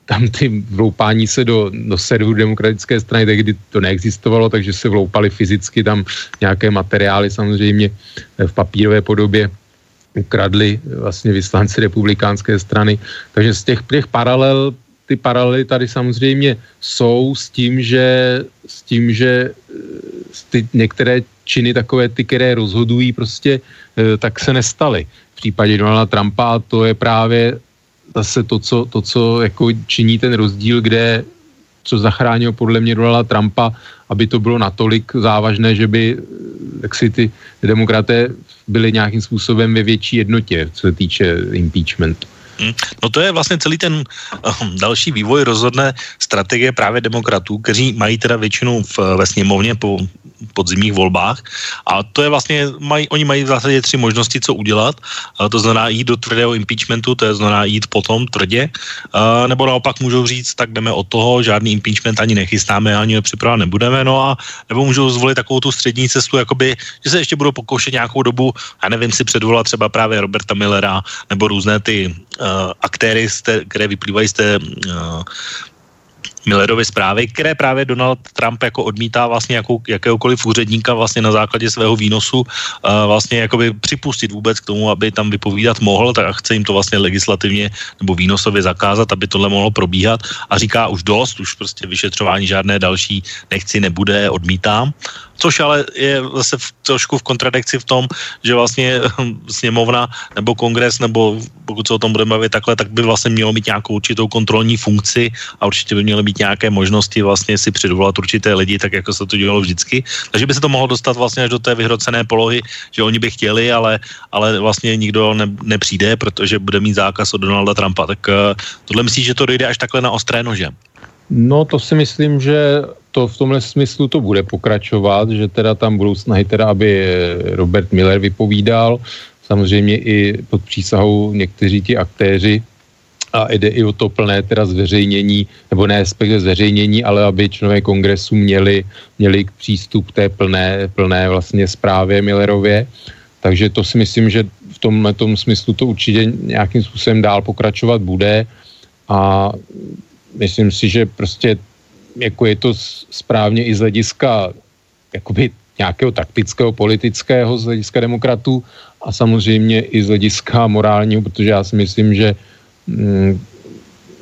tam ty vloupání se do, do serveru demokratické strany, tehdy to neexistovalo, takže se vloupali fyzicky tam nějaké materiály samozřejmě v papírové podobě ukradli vlastně vyslanci republikánské strany. Takže z těch, těch paralel, ty paralely tady samozřejmě jsou s tím, že, s tím, že eh, ty některé činy takové ty, které rozhodují prostě, eh, tak se nestaly. V případě Donalda Trumpa a to je právě zase to, co, to, co jako činí ten rozdíl, kde co zachránilo podle mě Donalda Trumpa, aby to bylo natolik závažné, že by jak si ty demokraté byli nějakým způsobem ve větší jednotě, co se týče impeachmentu. Hm. No to je vlastně celý ten uh, další vývoj rozhodné strategie právě demokratů, kteří mají teda většinu v, ve sněmovně po podzimních volbách. A to je vlastně, maj, oni mají v zásadě tři možnosti, co udělat, uh, to znamená jít do tvrdého impeachmentu, to je znamená jít potom tvrdě, uh, nebo naopak můžou říct, tak jdeme od toho, žádný impeachment ani nechystáme, ani ho připravovat nebudeme, no a nebo můžou zvolit takovou tu střední cestu, jakoby, že se ještě budou pokoušet nějakou dobu, já nevím, si předvolat třeba právě Roberta Millera nebo různé ty uh, aktéry, které vyplývají z té uh, Millerovy zprávy, které právě Donald Trump jako odmítá vlastně jako, jakéhokoliv úředníka vlastně na základě svého výnosu uh, vlastně jakoby připustit vůbec k tomu, aby tam vypovídat mohl, tak chce jim to vlastně legislativně nebo výnosově zakázat, aby tohle mohlo probíhat. A říká už dost, už prostě vyšetřování žádné další nechci, nebude, odmítám. Což ale je zase v, trošku v kontradikci v tom, že vlastně hm, sněmovna nebo kongres, nebo pokud se o tom budeme bavit takhle, tak by vlastně mělo mít nějakou určitou kontrolní funkci a určitě by měly být nějaké možnosti vlastně si předvolat určité lidi, tak jako se to dělalo vždycky. Takže by se to mohlo dostat vlastně až do té vyhrocené polohy, že oni by chtěli, ale, ale vlastně nikdo ne, nepřijde, protože bude mít zákaz od Donalda Trumpa. Tak uh, tohle myslíš, že to dojde až takhle na ostré nože? No to si myslím, že to v tomhle smyslu to bude pokračovat, že teda tam budou snahy teda, aby Robert Miller vypovídal, samozřejmě i pod přísahou někteří ti aktéři a jde i o to plné teda zveřejnění, nebo ne zveřejnění, ale aby členové kongresu měli, měli přístup k té plné, plné vlastně zprávě Millerově. Takže to si myslím, že v tomhle tom smyslu to určitě nějakým způsobem dál pokračovat bude a myslím si, že prostě jako je to správně i z hlediska jakoby nějakého taktického, politického, z hlediska demokratů a samozřejmě i z hlediska morálního, protože já si myslím, že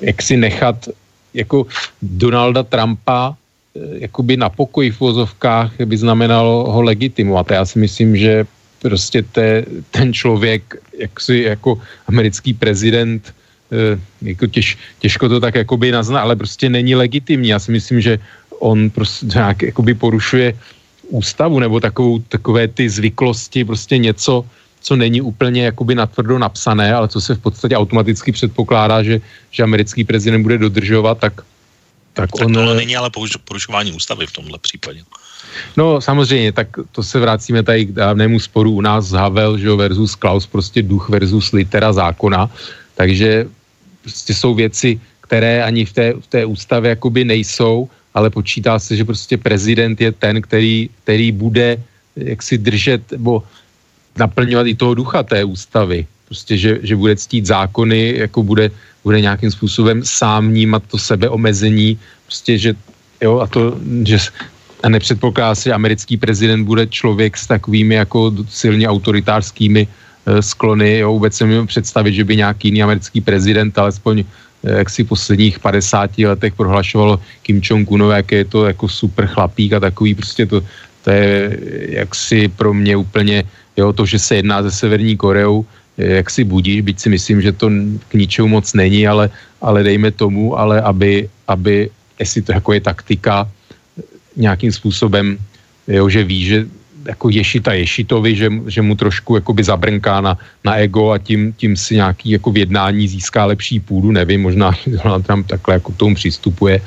jak si nechat jako Donalda Trumpa eh, jakoby na pokoji v vozovkách by znamenalo ho legitimovat. Já si myslím, že prostě te, ten člověk, jak si jako americký prezident, Eh, jako těž, těžko to tak jakoby nazná, ale prostě není legitimní. Já si myslím, že on prostě nějak jakoby porušuje ústavu nebo takovou, takové ty zvyklosti, prostě něco, co není úplně jakoby natvrdo napsané, ale co se v podstatě automaticky předpokládá, že, že americký prezident bude dodržovat, tak tak, tak on... tohle není ale porušování ústavy v tomhle případě. No samozřejmě, tak to se vracíme tady k dávnému sporu u nás Havel že versus Klaus, prostě duch versus litera zákona. Takže prostě jsou věci, které ani v té, v té ústavě jakoby nejsou, ale počítá se, že prostě prezident je ten, který, který bude jak si držet nebo naplňovat i toho ducha té ústavy. Prostě, že, že bude ctít zákony, jako bude, bude nějakým způsobem sám vnímat to sebeomezení, prostě, že jo, a to, že a nepředpokládá se, že americký prezident bude člověk s takovými jako silně autoritářskými Eh, sklony. Jo, vůbec se mi představit, že by nějaký jiný americký prezident, alespoň eh, jak si v posledních 50 letech prohlašovalo Kim Jong-unové, jak je to jako super chlapík a takový prostě to, to je jaksi pro mě úplně, jo, to, že se jedná se Severní Koreou, eh, jak si budí, byť si myslím, že to k ničemu moc není, ale, ale dejme tomu, ale aby, aby, jestli to jako je taktika, nějakým způsobem, jo, že ví, že jako Ješita Ješitovi, že, že mu trošku jakoby zabrnká na, na ego a tím, tím si nějaký jako v jednání získá lepší půdu, nevím, možná Donald Trump takhle jako k tomu přistupuje,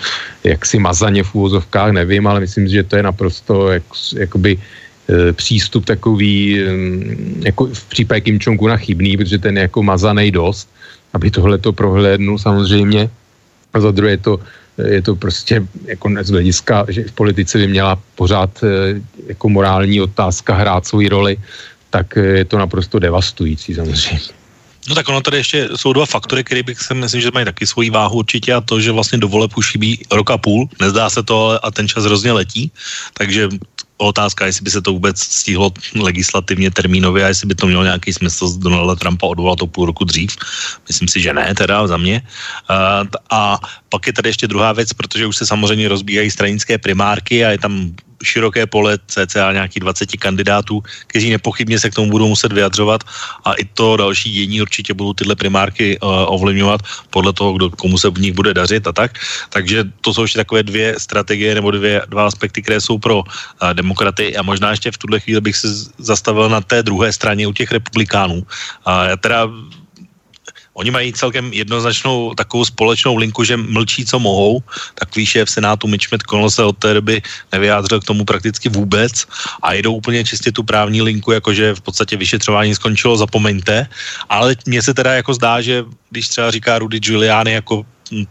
jak si mazaně v úvozovkách, nevím, ale myslím že to je naprosto jak, jakoby přístup takový, jako v případě Kim Jong-una chybný, protože ten je jako mazaný dost, aby tohle to prohlédnul samozřejmě. A za druhé je to je to prostě jako z hlediska, že v politice by měla pořád jako morální otázka hrát svou roli, tak je to naprosto devastující samozřejmě. No tak ono tady ještě jsou dva faktory, které bych si myslím, že mají taky svoji váhu určitě a to, že vlastně do voleb už chybí rok a půl, nezdá se to, ale a ten čas hrozně letí, takže otázka, jestli by se to vůbec stihlo legislativně, termínově a jestli by to mělo nějaký smysl z Donalda Trumpa odvolat o půl roku dřív. Myslím si, že ne, teda za mě. A, a pak je tady ještě druhá věc, protože už se samozřejmě rozbíhají stranické primárky a je tam široké pole, cca nějakých 20 kandidátů, kteří nepochybně se k tomu budou muset vyjadřovat a i to další dění určitě budou tyhle primárky uh, ovlivňovat podle toho, kdo, komu se v nich bude dařit a tak. Takže to jsou ještě takové dvě strategie nebo dvě, dva aspekty, které jsou pro uh, demokraty a možná ještě v tuhle chvíli bych se zastavil na té druhé straně u těch republikánů. A já teda Oni mají celkem jednoznačnou takovou společnou linku, že mlčí, co mohou. Takový šéf Senátu Mitch McConnell se od té doby nevyjádřil k tomu prakticky vůbec a jdou úplně čistě tu právní linku, jakože v podstatě vyšetřování skončilo, zapomeňte. Ale mně se teda jako zdá, že když třeba říká Rudy Giuliani jako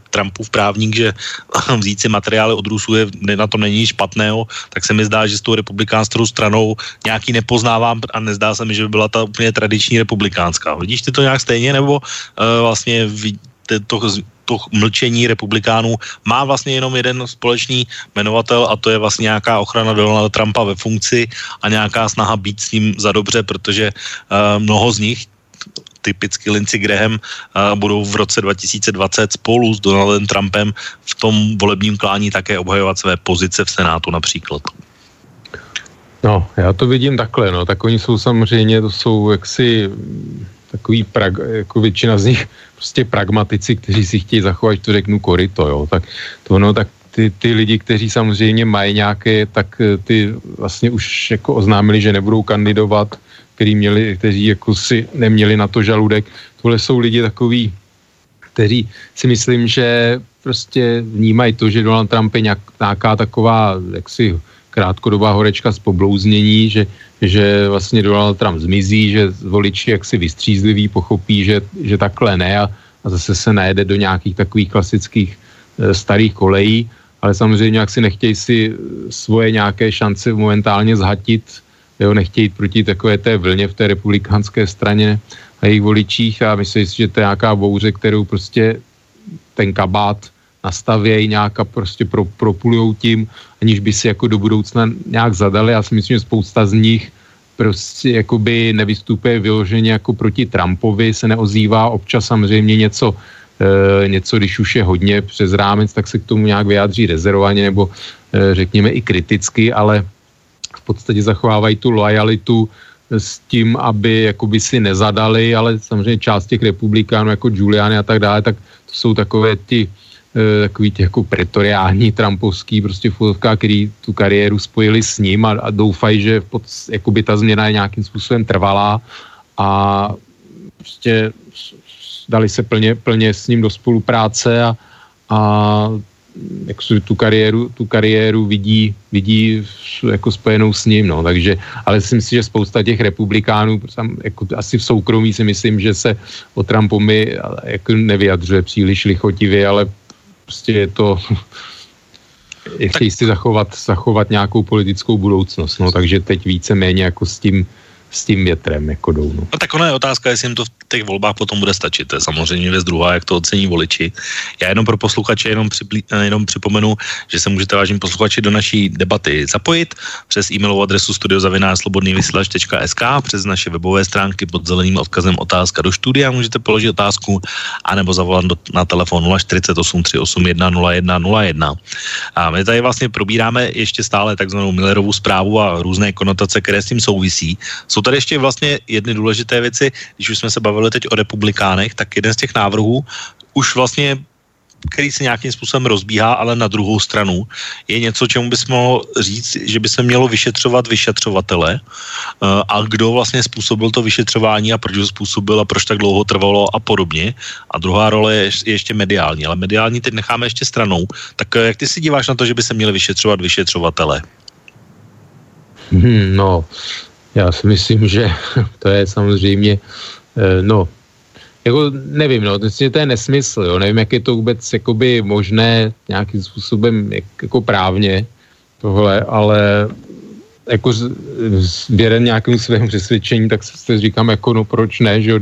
Trumpův právník, že vzít si materiály od Rusů je, na tom není nic špatného, tak se mi zdá, že s tou republikánskou stranou nějaký nepoznávám a nezdá se mi, že by byla ta úplně tradiční republikánská. Vidíš ty to nějak stejně, nebo uh, vlastně to, to mlčení republikánů má vlastně jenom jeden společný jmenovatel a to je vlastně nějaká ochrana Donalda Trumpa ve funkci a nějaká snaha být s ním za dobře, protože uh, mnoho z nich, typicky Lindsey Graham budou v roce 2020 spolu s Donaldem Trumpem v tom volebním klání také obhajovat své pozice v Senátu například. No, já to vidím takhle, no, tak oni jsou samozřejmě, to jsou jaksi takový, prag, jako většina z nich, prostě pragmatici, kteří si chtějí zachovat, to řeknu korito, jo, tak to no, tak ty, ty lidi, kteří samozřejmě mají nějaké, tak ty vlastně už jako oznámili, že nebudou kandidovat, který měli, kteří jako si neměli na to žaludek. Tohle jsou lidi takový, kteří si myslím, že prostě vnímají to, že Donald Trump je nějak, nějaká taková jaksi krátkodobá horečka z poblouznění, že, že vlastně Donald Trump zmizí, že voliči jaksi vystřízliví pochopí, že, že takhle ne a, a zase se najede do nějakých takových klasických e, starých kolejí, ale samozřejmě jak si nechtějí si svoje nějaké šance momentálně zhatit jo, nechtějí proti takové té vlně v té republikánské straně a jejich voličích a myslím si, že to je nějaká bouře, kterou prostě ten kabát nastavějí nějak a prostě pro, propulujou tím, aniž by si jako do budoucna nějak zadali. Já si myslím, že spousta z nich prostě jakoby nevystupuje vyloženě jako proti Trumpovi, se neozývá občas samozřejmě něco, e, něco, když už je hodně přes rámec, tak se k tomu nějak vyjádří rezervovaně nebo e, řekněme i kriticky, ale podstatě zachovávají tu lojalitu s tím, aby jakoby si nezadali, ale samozřejmě část těch republikánů jako Giuliani a tak dále, tak to jsou takové ti e, takový ti jako pretoriální trampovský prostě fotovka, který tu kariéru spojili s ním a, a doufají, že pod, jakoby ta změna je nějakým způsobem trvalá a prostě dali se plně, plně s ním do spolupráce a, a jak tu kariéru, tu kariéru vidí, vidí jako spojenou s ním, no, takže, ale si myslím, že spousta těch republikánů, jako asi v soukromí si myslím, že se o Trumpovi jako nevyjadřuje příliš lichotivě, ale prostě je to, chtějí si zachovat, zachovat nějakou politickou budoucnost, no, takže teď více méně jako s tím, s tím větrem jako jdou. No. no tak ona je otázka, jestli jim to v těch volbách potom bude stačit. To je samozřejmě věc druhá, jak to ocení voliči. Já jenom pro posluchače jenom, připlí, eh, jenom připomenu, že se můžete vážení posluchači do naší debaty zapojit přes e-mailovou adresu studiozavinářslobodnývysílač.sk přes naše webové stránky pod zeleným odkazem otázka do studia můžete položit otázku anebo zavolat do, na telefon 048 381 0101. A my tady vlastně probíráme ještě stále takzvanou Millerovou zprávu a různé konotace, které s tím souvisí. Tady ještě vlastně jedny důležité věci, když už jsme se bavili teď o republikánech, tak jeden z těch návrhů už vlastně který se nějakým způsobem rozbíhá, ale na druhou stranu je něco, čemu bys mohl říct, že by se mělo vyšetřovat vyšetřovatele uh, a kdo vlastně způsobil to vyšetřování a proč ho způsobil a proč tak dlouho trvalo a podobně. A druhá role je, je ještě mediální, ale mediální teď necháme ještě stranou. Tak uh, jak ty si díváš na to, že by se měli vyšetřovat vyšetřovatele? Hmm, no, já si myslím, že to je samozřejmě, eh, no, jako nevím, no, to je nesmysl, jo, nevím, jak je to vůbec jakoby možné nějakým způsobem jak, jako právně tohle, ale jako věren nějakému svému přesvědčení, tak se říkám, jako no proč ne, že jo,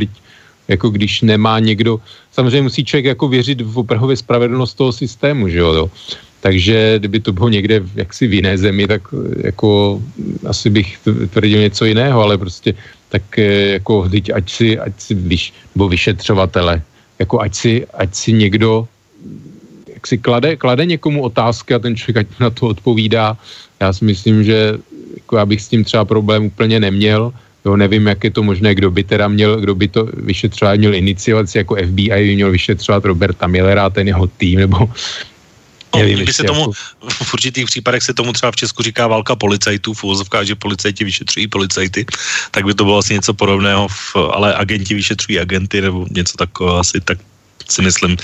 jako když nemá někdo, samozřejmě musí člověk jako věřit v opravdu spravedlnost toho systému, že jo, jo. Takže kdyby to bylo někde jaksi v jiné zemi, tak jako asi bych tvrdil něco jiného, ale prostě tak eh, jako teď ať si, ať si vyš, nebo vyšetřovatele, jako ať si, ať si někdo jak si klade, klade někomu otázky a ten člověk ať na to odpovídá. Já si myslím, že jako já bych s tím třeba problém úplně neměl. Jo, nevím, jak je to možné, kdo by teda měl, kdo by to vyšetřovat, měl iniciovat jako FBI by měl vyšetřovat Roberta Millera, ten jeho tým, nebo No, kdyby se tomu, v určitých případech se tomu třeba v Česku říká válka policajtů, v úvozovkách, že policajti vyšetřují policajty, tak by to bylo asi něco podobného, v, ale agenti vyšetřují agenty nebo něco takového asi, tak si myslím.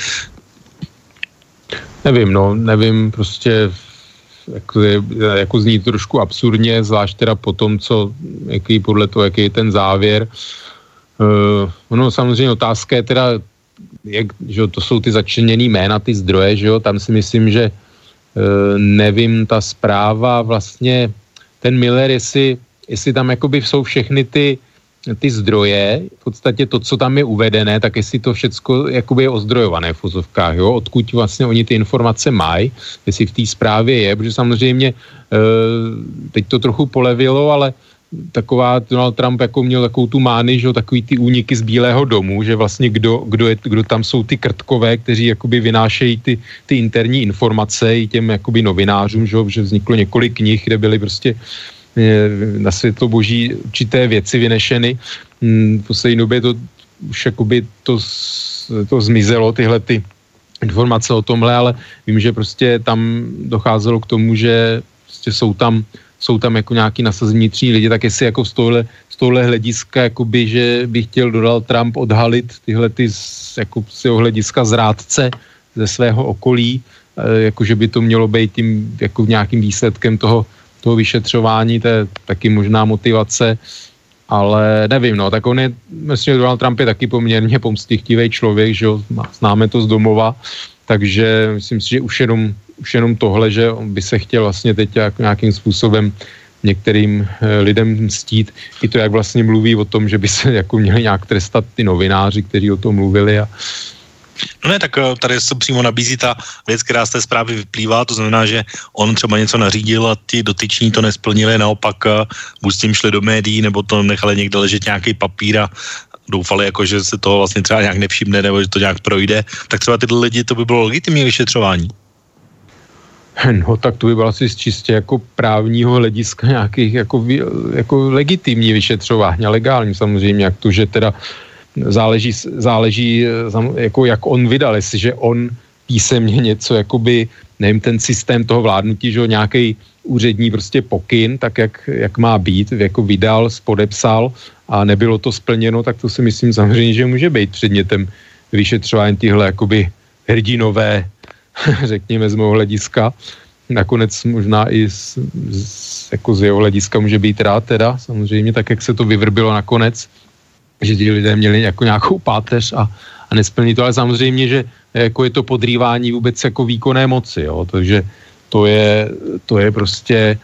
Nevím, no, nevím, prostě jako, jako zní trošku absurdně, zvlášť teda po tom, co, jaký podle toho, jaký je ten závěr. Uh, no samozřejmě otázka je teda, jak, že to jsou ty začleněný jména, ty zdroje, že jo, tam si myslím, že e, nevím, ta zpráva vlastně, ten Miller, jestli, jestli tam jakoby jsou všechny ty, ty zdroje, v podstatě to, co tam je uvedené, tak jestli to všecko jakoby je ozdrojované v fuzovkách, jo, odkud vlastně oni ty informace mají, jestli v té zprávě je, protože samozřejmě e, teď to trochu polevilo, ale taková, Donald Trump jako měl takovou tu mány, že takový ty úniky z Bílého domu, že vlastně kdo, kdo, je, kdo tam jsou ty krtkové, kteří jakoby vynášejí ty, ty interní informace i těm jakoby novinářům, že, že vzniklo několik knih, kde byly prostě eh, na světlo boží určité věci vynešeny. Hmm, v poslední době to už jakoby to, to zmizelo, tyhle ty informace o tomhle, ale vím, že prostě tam docházelo k tomu, že prostě jsou tam jsou tam jako nějaký nasazení vnitřní lidi, tak jestli jako z tohle, z tohle hlediska, jakoby, že by chtěl Donald Trump odhalit tyhle ty z, jako z jeho hlediska zrádce ze svého okolí, e, jako že by to mělo být tím jako nějakým výsledkem toho, toho vyšetřování, to je taky možná motivace, ale nevím, no, tak on je, myslím, že Donald Trump je taky poměrně pomstichtivý člověk, že jo, známe to z domova, takže myslím si, že už jenom už jenom tohle, že on by se chtěl vlastně teď nějakým způsobem některým eh, lidem mstít. I to, jak vlastně mluví o tom, že by se jako měli nějak trestat ty novináři, kteří o tom mluvili a No ne, tak eh, tady se přímo nabízí ta věc, která z té zprávy vyplývá, to znamená, že on třeba něco nařídil a ti dotyční to nesplnili, naopak eh, buď s tím šli do médií, nebo to nechali někde ležet nějaký papír a doufali, jako, že se toho vlastně třeba nějak nevšimne, nebo že to nějak projde, tak třeba tyhle lidi to by bylo legitimní vyšetřování. No tak to by bylo asi z čistě jako právního hlediska nějakých jako, jako legitimní vyšetřování, legální samozřejmě, jak to, že teda záleží, záleží jako jak on vydal, jestliže on písemně něco, jakoby, nevím, ten systém toho vládnutí, že nějaký úřední prostě pokyn, tak jak, jak má být, jako vydal, spodepsal a nebylo to splněno, tak to si myslím samozřejmě, že může být předmětem vyšetřování tyhle jakoby hrdinové řekněme z mého hlediska. Nakonec možná i z, z, jako z jeho hlediska může být rád teda, samozřejmě, tak jak se to vyvrbilo nakonec, že ti lidé měli jako nějakou páteř a, a nesplní to, ale samozřejmě, že jako je to podrývání vůbec jako výkonné moci, jo, takže to je, to je prostě,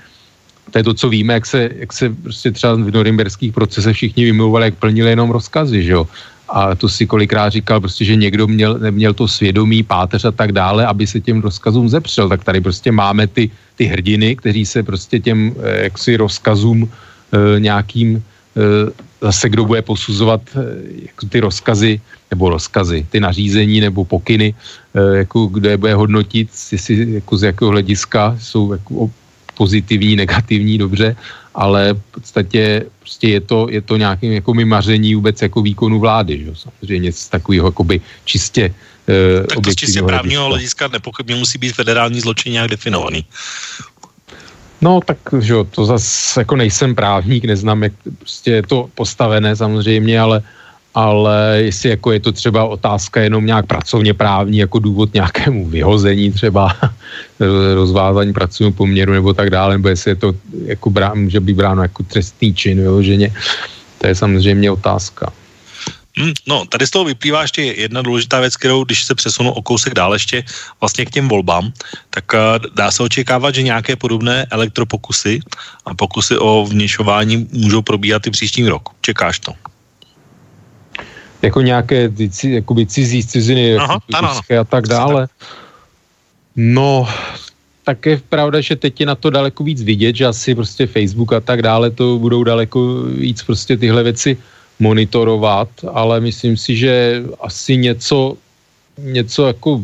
to je to, co víme, jak se, jak se prostě třeba v norimberských procesech všichni vymluvali, jak plnili jenom rozkazy, že jo a to si kolikrát říkal prostě, že někdo měl, neměl to svědomí, páteř a tak dále, aby se těm rozkazům zepřel. Tak tady prostě máme ty, ty hrdiny, kteří se prostě těm eh, jaksi rozkazům e, nějakým e, zase kdo bude posuzovat e, ty rozkazy, nebo rozkazy, ty nařízení nebo pokyny, jako kdo je bude hodnotit, jestli jako z jakého hlediska jsou jako pozitivní, negativní, dobře, ale v podstatě prostě je to, je to nějakým jako maření vůbec jako výkonu vlády, že? samozřejmě z takového jakoby čistě uh, Tak to z čistě právního hlediska nepochybně musí být federální zločin nějak definovaný. No tak, že jo, to zase jako nejsem právník, neznám, jak prostě je to postavené samozřejmě, ale ale jestli jako je to třeba otázka jenom nějak pracovně právní, jako důvod nějakému vyhození třeba rozvázání pracovního poměru nebo tak dále, nebo jestli je to jako brá, může být bráno jako trestný čin vyloženě, to je samozřejmě otázka. Hmm, no, tady z toho vyplývá ještě jedna důležitá věc, kterou, když se přesunu o kousek dál ještě vlastně k těm volbám, tak uh, dá se očekávat, že nějaké podobné elektropokusy a pokusy o vněšování můžou probíhat i příští rok. Čekáš to? Jako nějaké jakoby cizí ciziny Aha, ano, ano. a tak dále. No, tak je pravda, že teď je na to daleko víc vidět, že asi prostě Facebook a tak dále to budou daleko víc prostě tyhle věci monitorovat, ale myslím si, že asi něco, něco jako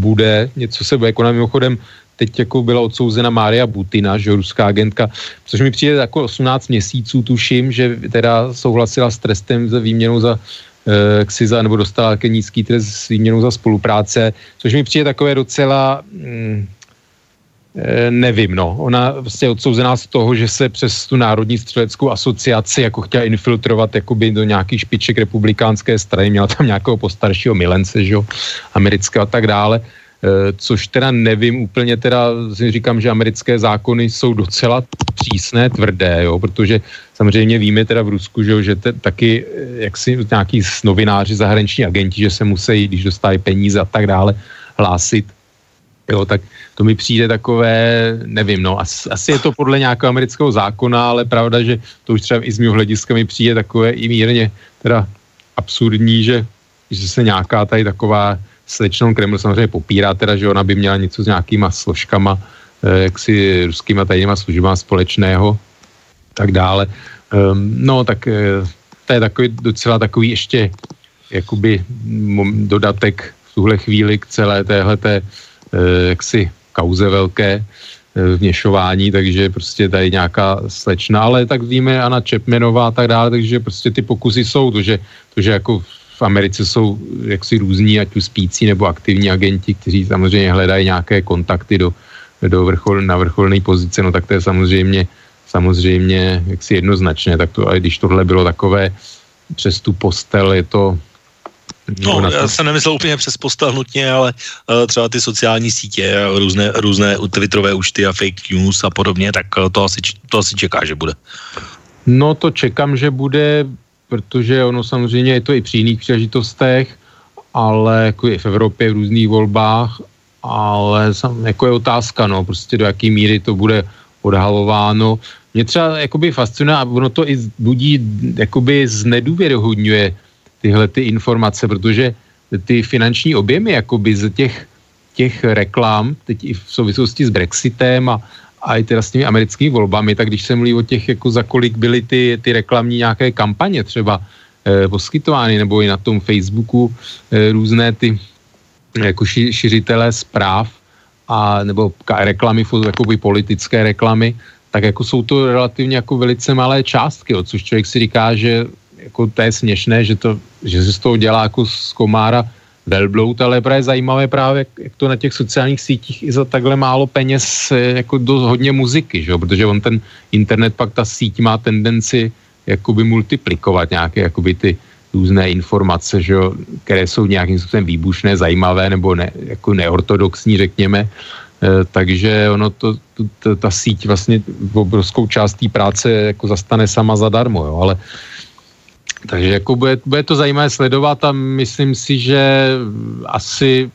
bude, něco se bude konat. Mimochodem, teď jako byla odsouzena Mária Butina, že ruská agentka, což mi přijde jako 18 měsíců, tuším, že teda souhlasila s trestem za výměnou za eh, ksiza, nebo dostala ke nízký trest s výměnou za spolupráce, což mi přijde takové docela, mm, Eh, nevím, no. Ona vlastně odsouzená z toho, že se přes tu Národní střeleckou asociaci jako chtěla infiltrovat jakoby do nějakých špiček republikánské strany, měla tam nějakého postaršího milence, že jo, amerického a tak dále. E, což teda nevím úplně, teda si říkám, že americké zákony jsou docela přísné, tvrdé, jo, protože samozřejmě víme teda v Rusku, že, že te, taky eh, jak si nějaký novináři, zahraniční agenti, že se musí, když dostávají peníze a tak dále, hlásit. Jo, tak to mi přijde takové, nevím, no, asi, asi je to podle nějakého amerického zákona, ale pravda, že to už třeba i z mého hlediska mi přijde takové i mírně teda absurdní, že, že se nějaká tady taková slečnou Kreml samozřejmě popírá teda, že ona by měla něco s nějakýma složkama, eh, jaksi ruskýma tajnýma službama společného, tak dále. Um, no, tak eh, to je takový, docela takový ještě jakoby dodatek v tuhle chvíli k celé téhleté Eh, jaksi kauze velké vněšování, takže prostě tady nějaká slečna, ale tak víme Anna Čepmenová a tak dále, takže prostě ty pokusy jsou, to, že, to, že jako v Americe jsou jaksi různí, ať už spící nebo aktivní agenti, kteří samozřejmě hledají nějaké kontakty do, do vrchol, na vrcholné pozice, no tak to je samozřejmě, samozřejmě jaksi jednoznačné, tak to, ale když tohle bylo takové přes tu postel, je to, No, no já jsem nemyslel úplně přes postel nutně, ale uh, třeba ty sociální sítě, různé, různé twitterové účty a fake news a podobně, tak uh, to asi, to asi čeká, že bude. No to čekám, že bude, protože ono samozřejmě je to i při jiných příležitostech, ale jako i v Evropě v různých volbách, ale sam, jako je otázka, no, prostě do jaký míry to bude odhalováno. Mě třeba jakoby fascinuje a ono to i budí, jakoby znedůvěryhodňuje tyhle ty informace, protože ty finanční objemy jakoby z těch, těch reklám, teď i v souvislosti s Brexitem a, a i teda s těmi americkými volbami, tak když se mluví o těch, jako za kolik byly ty, ty reklamní nějaké kampaně třeba e, poskytovány, nebo i na tom Facebooku e, různé ty jako ši, šiřitelé zpráv a nebo reklamy, jakoby politické reklamy, tak jako jsou to relativně jako velice malé částky, o což člověk si říká, že jako to je směšné, že, to, že se z toho dělá jako z komára velbloud, ale je zajímavé právě, jak to na těch sociálních sítích i za takhle málo peněz jako dost hodně muziky, že? protože on ten internet pak ta síť má tendenci jakoby multiplikovat nějaké jakoby ty různé informace, že které jsou nějakým způsobem výbušné, zajímavé nebo ne, jako neortodoxní, řekněme. E, takže ono to, to, to, ta síť vlastně v obrovskou část té práce jako zastane sama zadarmo, jo, ale takže jako bude, bude to zajímavé sledovat a myslím si, že asi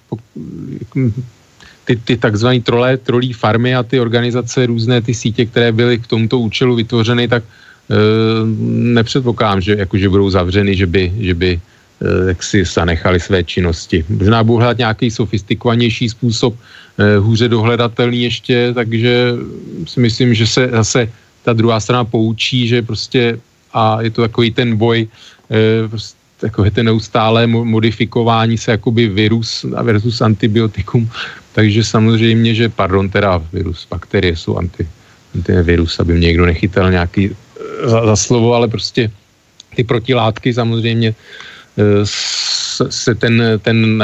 ty, ty takzvané trolé, trolí farmy a ty organizace, různé ty sítě, které byly k tomuto účelu vytvořeny, tak e, nepředpokládám, že, jako, že budou zavřeny, že by, že by e, jak si zanechali své činnosti. Možná budou hledat nějaký sofistikovanější způsob, e, hůře dohledatelný ještě, takže si myslím, že se zase ta druhá strana poučí, že prostě a je to takový ten boj, e, prostě takové ten neustálé modifikování se jakoby virus versus antibiotikum. Takže samozřejmě, že pardon, teda virus, bakterie jsou anti, antivirus, aby mě někdo nechytal nějaký e, za, za slovo, ale prostě ty protilátky samozřejmě e, se ten, ten,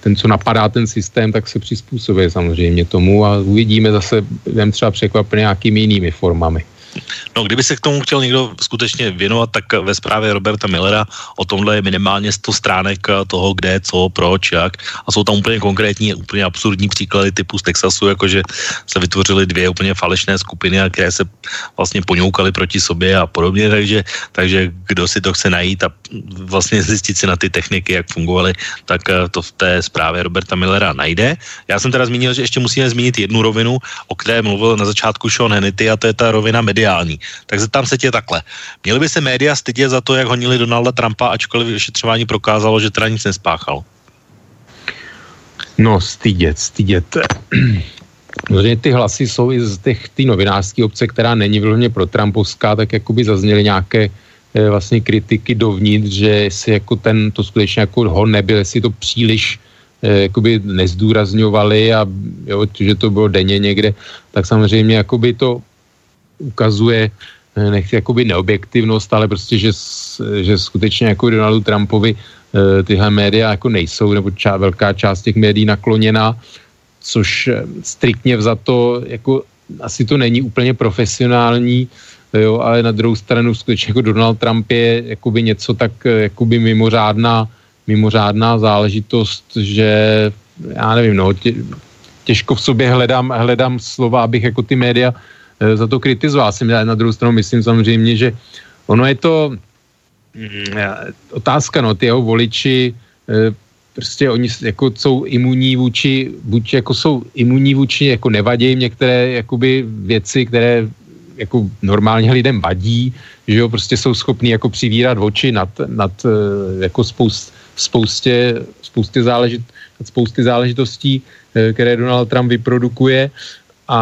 ten, co napadá ten systém, tak se přizpůsobuje samozřejmě tomu a uvidíme zase, jdem třeba překvapit nějakými jinými formami. No, kdyby se k tomu chtěl někdo skutečně věnovat, tak ve zprávě Roberta Millera o tomhle je minimálně 100 stránek toho, kde, co, proč, jak. A jsou tam úplně konkrétní, úplně absurdní příklady typu z Texasu, jakože se vytvořily dvě úplně falešné skupiny, které se vlastně poňoukaly proti sobě a podobně, takže, takže kdo si to chce najít a vlastně zjistit si na ty techniky, jak fungovaly, tak eh, to v té zprávě Roberta Millera najde. Já jsem teda zmínil, že ještě musíme zmínit jednu rovinu, o které mluvil na začátku Sean Hannity a to je ta rovina mediální. Tak zeptám se tě takhle. Měli by se média stydět za to, jak honili Donalda Trumpa, ačkoliv vyšetřování prokázalo, že teda nic nespáchal? No, stydět, stydět. Protože ty hlasy jsou i z těch ty novinářské obce, která není vlhně pro Trumpovská, tak jakoby zazněly nějaké e, vlastně kritiky dovnitř, že si jako ten, to skutečně jako hon nebyl, jestli to příliš e, jakoby nezdůrazňovali a jo, že to bylo denně někde, tak samozřejmě jakoby to ukazuje eh, nechci jakoby neobjektivnost, ale prostě, že, že skutečně jako Donaldu Trumpovi e, tyhle média jako nejsou, nebo čá, velká část těch médií nakloněná, což eh, striktně vzato jako asi to není úplně profesionální, jo, ale na druhou stranu skutečně jako Donald Trump je jakoby něco tak jakoby mimořádná, mimořádná záležitost, že já nevím, no, tě, těžko v sobě hledám, hledám slova, abych jako ty média Eh, za to kritizoval. Jsem na druhou stranu myslím samozřejmě, že ono je to mm, otázka, no, ty jeho voliči eh, prostě oni jako jsou imunní vůči, buď jako jsou imunní vůči, jako nevadí jim některé jakoby věci, které jako normálně lidem vadí, že jo, prostě jsou schopní jako přivírat oči nad, nad eh, jako spoust, spoustě, spoustě, záležit, spousty záležitostí, které Donald Trump vyprodukuje a,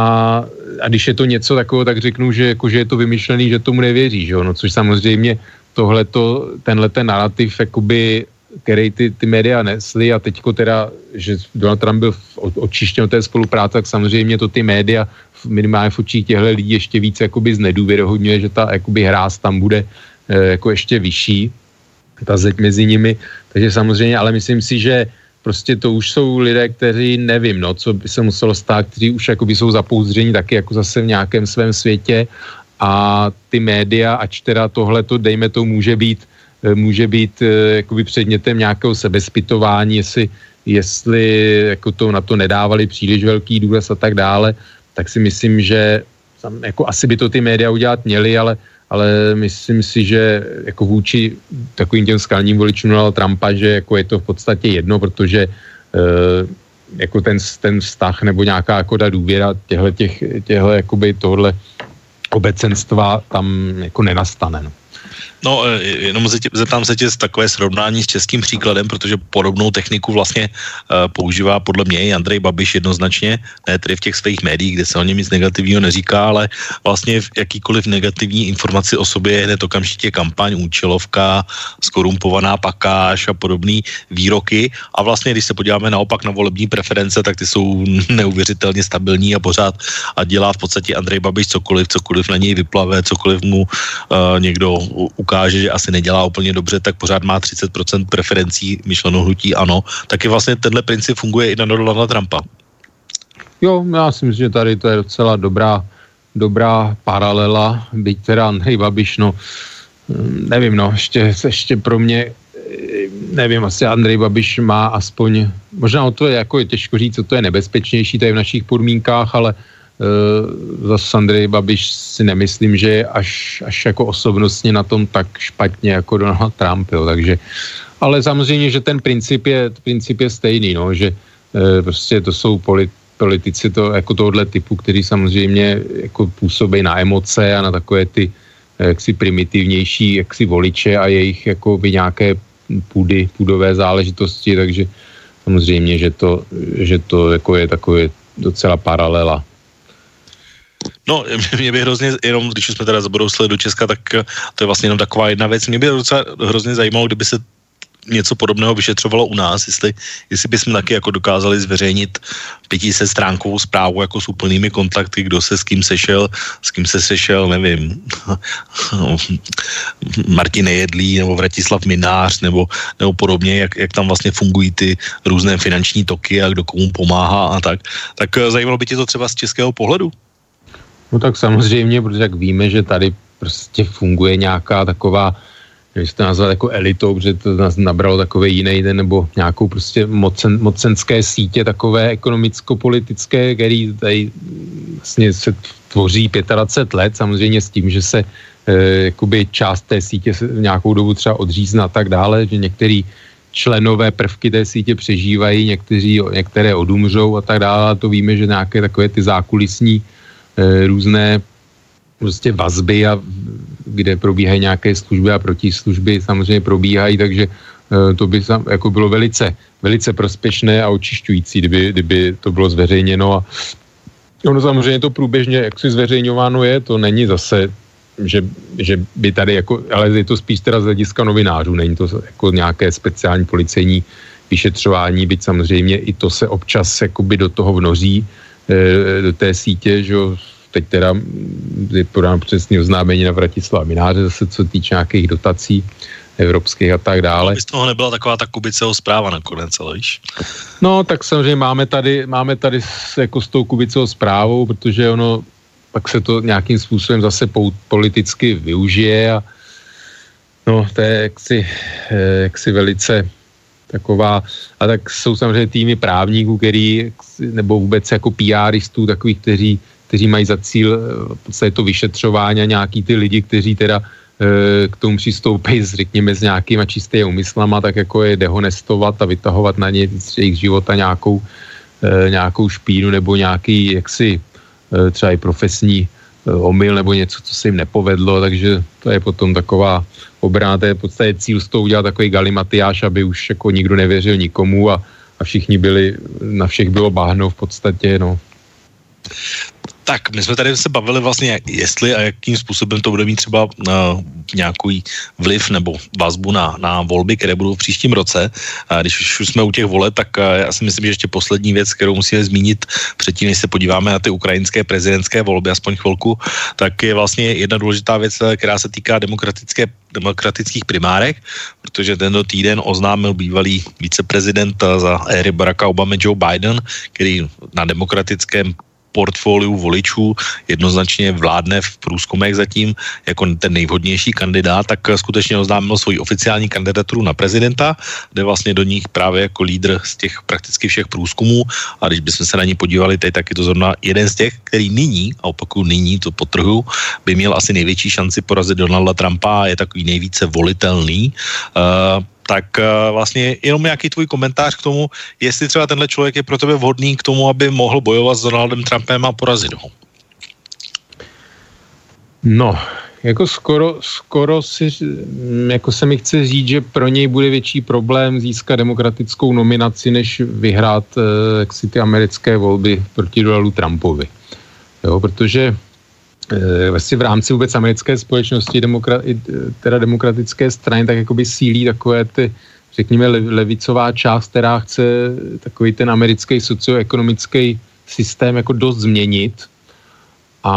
a když je to něco takového, tak řeknu, že, jako, že je to vymyšlený, že tomu nevěří, že jo? No, což samozřejmě tohleto, tenhle ten narrativ, jakoby, který ty, ty média nesly a teďko teda, že Donald Trump byl očištěn od té spolupráce, tak samozřejmě to ty média minimálně v očích těchto lidí ještě víc jakoby znedůvěrohodňuje, že ta jakoby hráz tam bude e, jako ještě vyšší, ta zeď mezi nimi, takže samozřejmě, ale myslím si, že prostě to už jsou lidé, kteří nevím, no, co by se muselo stát, kteří už jakoby jsou zapouzdření taky jako zase v nějakém svém světě. A ty média, ač teda tohle to, dejme to, může být, eh, může být eh, jakoby předmětem nějakého sebezpitování, jestli, jestli jako to na to nedávali příliš velký důraz a tak dále, tak si myslím, že jako asi by to ty média udělat měly, ale ale myslím si, že jako vůči takovým těm skalním voličům Donald Trumpa, že jako je to v podstatě jedno, protože e, jako ten, ten vztah nebo nějaká jako ta důvěra těhle, těch, těhle jakoby tohle obecenstva tam jako nenastane. No. No, e, jenom zeptám se tě z takové srovnání s českým příkladem, protože podobnou techniku vlastně uh, používá podle mě i Andrej Babiš jednoznačně, ne tedy v těch svých médiích, kde se o něm nic negativního neříká, ale vlastně v jakýkoliv negativní informaci o sobě je hned okamžitě kampaň, účelovka, skorumpovaná pakáž a podobné výroky. A vlastně, když se podíváme naopak na volební preference, tak ty jsou neuvěřitelně stabilní a pořád a dělá v podstatě Andrej Babiš cokoliv, cokoliv na něj vyplave, cokoliv mu uh, někdo ukáže, že asi nedělá úplně dobře, tak pořád má 30% preferencí myšleno hnutí ano, taky vlastně tenhle princip funguje i na Donalda Trumpa. Jo, já si myslím, že tady to je docela dobrá, dobrá paralela, byť teda Andrej Babiš, no, mm, nevím, no, ještě, ještě pro mě, nevím, asi Andrej Babiš má aspoň, možná o to je jako je těžko říct, co to je nebezpečnější tady v našich podmínkách, ale Eh, zase Andrej Babiš si nemyslím, že je až, až jako osobnostně na tom tak špatně jako Donald Trump, jo, takže ale samozřejmě, že ten princip je, princip je stejný, no, že e, prostě to jsou polit, politici to, jako tohohle typu, který samozřejmě jako působí na emoce a na takové ty eh, jaksi primitivnější jaksi voliče a jejich jako by nějaké půdy, půdové záležitosti, takže samozřejmě, že to, že to jako je takové docela paralela. No, mě by hrozně, jenom když jsme teda zabrousili do Česka, tak eh, to je vlastně jenom taková jedna věc. Mě by docela hrozně zajímalo, kdyby se něco podobného vyšetřovalo u nás, jestli, jestli bychom taky jako dokázali zveřejnit 500 stránkovou zprávu jako s úplnými kontakty, kdo se s kým sešel, s kým se sešel, nevím, Martin Nejedlí nebo Vratislav Minář nebo, nebo podobně, jak, jak tam vlastně fungují ty různé finanční toky a kdo komu pomáhá a tak. Tak eh, zajímalo by tě to třeba z českého pohledu? No tak samozřejmě, protože jak víme, že tady prostě funguje nějaká taková nevím, to nazvat jako elitou, protože to nás nabralo takové jiné den, nebo nějakou prostě mocen, mocenské sítě takové ekonomicko-politické, který tady vlastně se tvoří 25 let, samozřejmě s tím, že se e, jakoby část té sítě se nějakou dobu třeba odřízne a tak dále, že některý členové prvky té sítě přežívají, někteří, některé odumřou a tak dále. A to víme, že nějaké takové ty zákulisní různé prostě vazby a kde probíhají nějaké služby a protislužby samozřejmě probíhají, takže e, to by jako bylo velice, velice prospěšné a očišťující, kdyby, kdyby to bylo zveřejněno a ono samozřejmě to průběžně, jak si zveřejňováno je, to není zase že, že by tady jako, ale je to spíš teda z hlediska novinářů, není to jako nějaké speciální policejní vyšetřování, byť samozřejmě i to se občas jakoby do toho vnoří, do té sítě, že teď teda je podám přesný oznámení na Vratislava Mináře, zase co týče nějakých dotací evropských a tak dále. Z toho nebyla taková ta kubiceho zpráva nakonec, ale víš? No, tak samozřejmě máme tady, máme tady s, jako s tou kubicou zprávou, protože ono pak se to nějakým způsobem zase politicky využije a no, to je jaksi, eh, jaksi velice taková, a tak jsou samozřejmě týmy právníků, který, nebo vůbec jako PRistů, takových, kteří, kteří mají za cíl eh, v podstatě to vyšetřování a nějaký ty lidi, kteří teda eh, k tomu přistoupí, řekněme, s nějakýma čistými úmyslama, tak jako je dehonestovat a vytahovat na ně z jejich života nějakou, nějakou špínu nebo nějaký jaksi Eh, třeba i profesní eh, omyl nebo něco, co se jim nepovedlo, takže to je potom taková obrana, to je v podstatě cíl s tou udělat takový galimatiáš, aby už jako nikdo nevěřil nikomu a, a všichni byli, na všech bylo bahno v podstatě, no. Tak, my jsme tady se bavili vlastně, jestli a jakým způsobem to bude mít třeba uh, nějaký vliv nebo vazbu na, na volby, které budou v příštím roce. A když už jsme u těch voleb, tak uh, já si myslím, že ještě poslední věc, kterou musíme zmínit předtím, než se podíváme na ty ukrajinské prezidentské volby, aspoň chvilku, tak je vlastně jedna důležitá věc, která se týká demokratické demokratických primárek, protože tento týden oznámil bývalý viceprezident za éry Baracka Obama Joe Biden, který na demokratickém portfoliu voličů jednoznačně vládne v průzkumech zatím jako ten nejvhodnější kandidát, tak skutečně oznámil svoji oficiální kandidaturu na prezidenta, kde vlastně do nich právě jako lídr z těch prakticky všech průzkumů a když bychom se na ní podívali teď, tak je to zrovna jeden z těch, který nyní, a opakuju nyní, to potrhu, by měl asi největší šanci porazit Donalda Trumpa a je takový nejvíce volitelný. Uh, tak uh, vlastně jenom nějaký tvůj komentář k tomu, jestli třeba tenhle člověk je pro tebe vhodný k tomu, aby mohl bojovat s Donaldem Trumpem a porazit ho. No, jako skoro, skoro si, jako se mi chce říct, že pro něj bude větší problém získat demokratickou nominaci, než vyhrát jak si ty americké volby proti Donaldu Trumpovi. Jo, protože Eh, vlastně v rámci vůbec americké společnosti, demokra, eh, teda demokratické strany, tak jakoby sílí takové ty, řekněme, levicová část, která chce takový ten americký socioekonomický systém jako dost změnit. A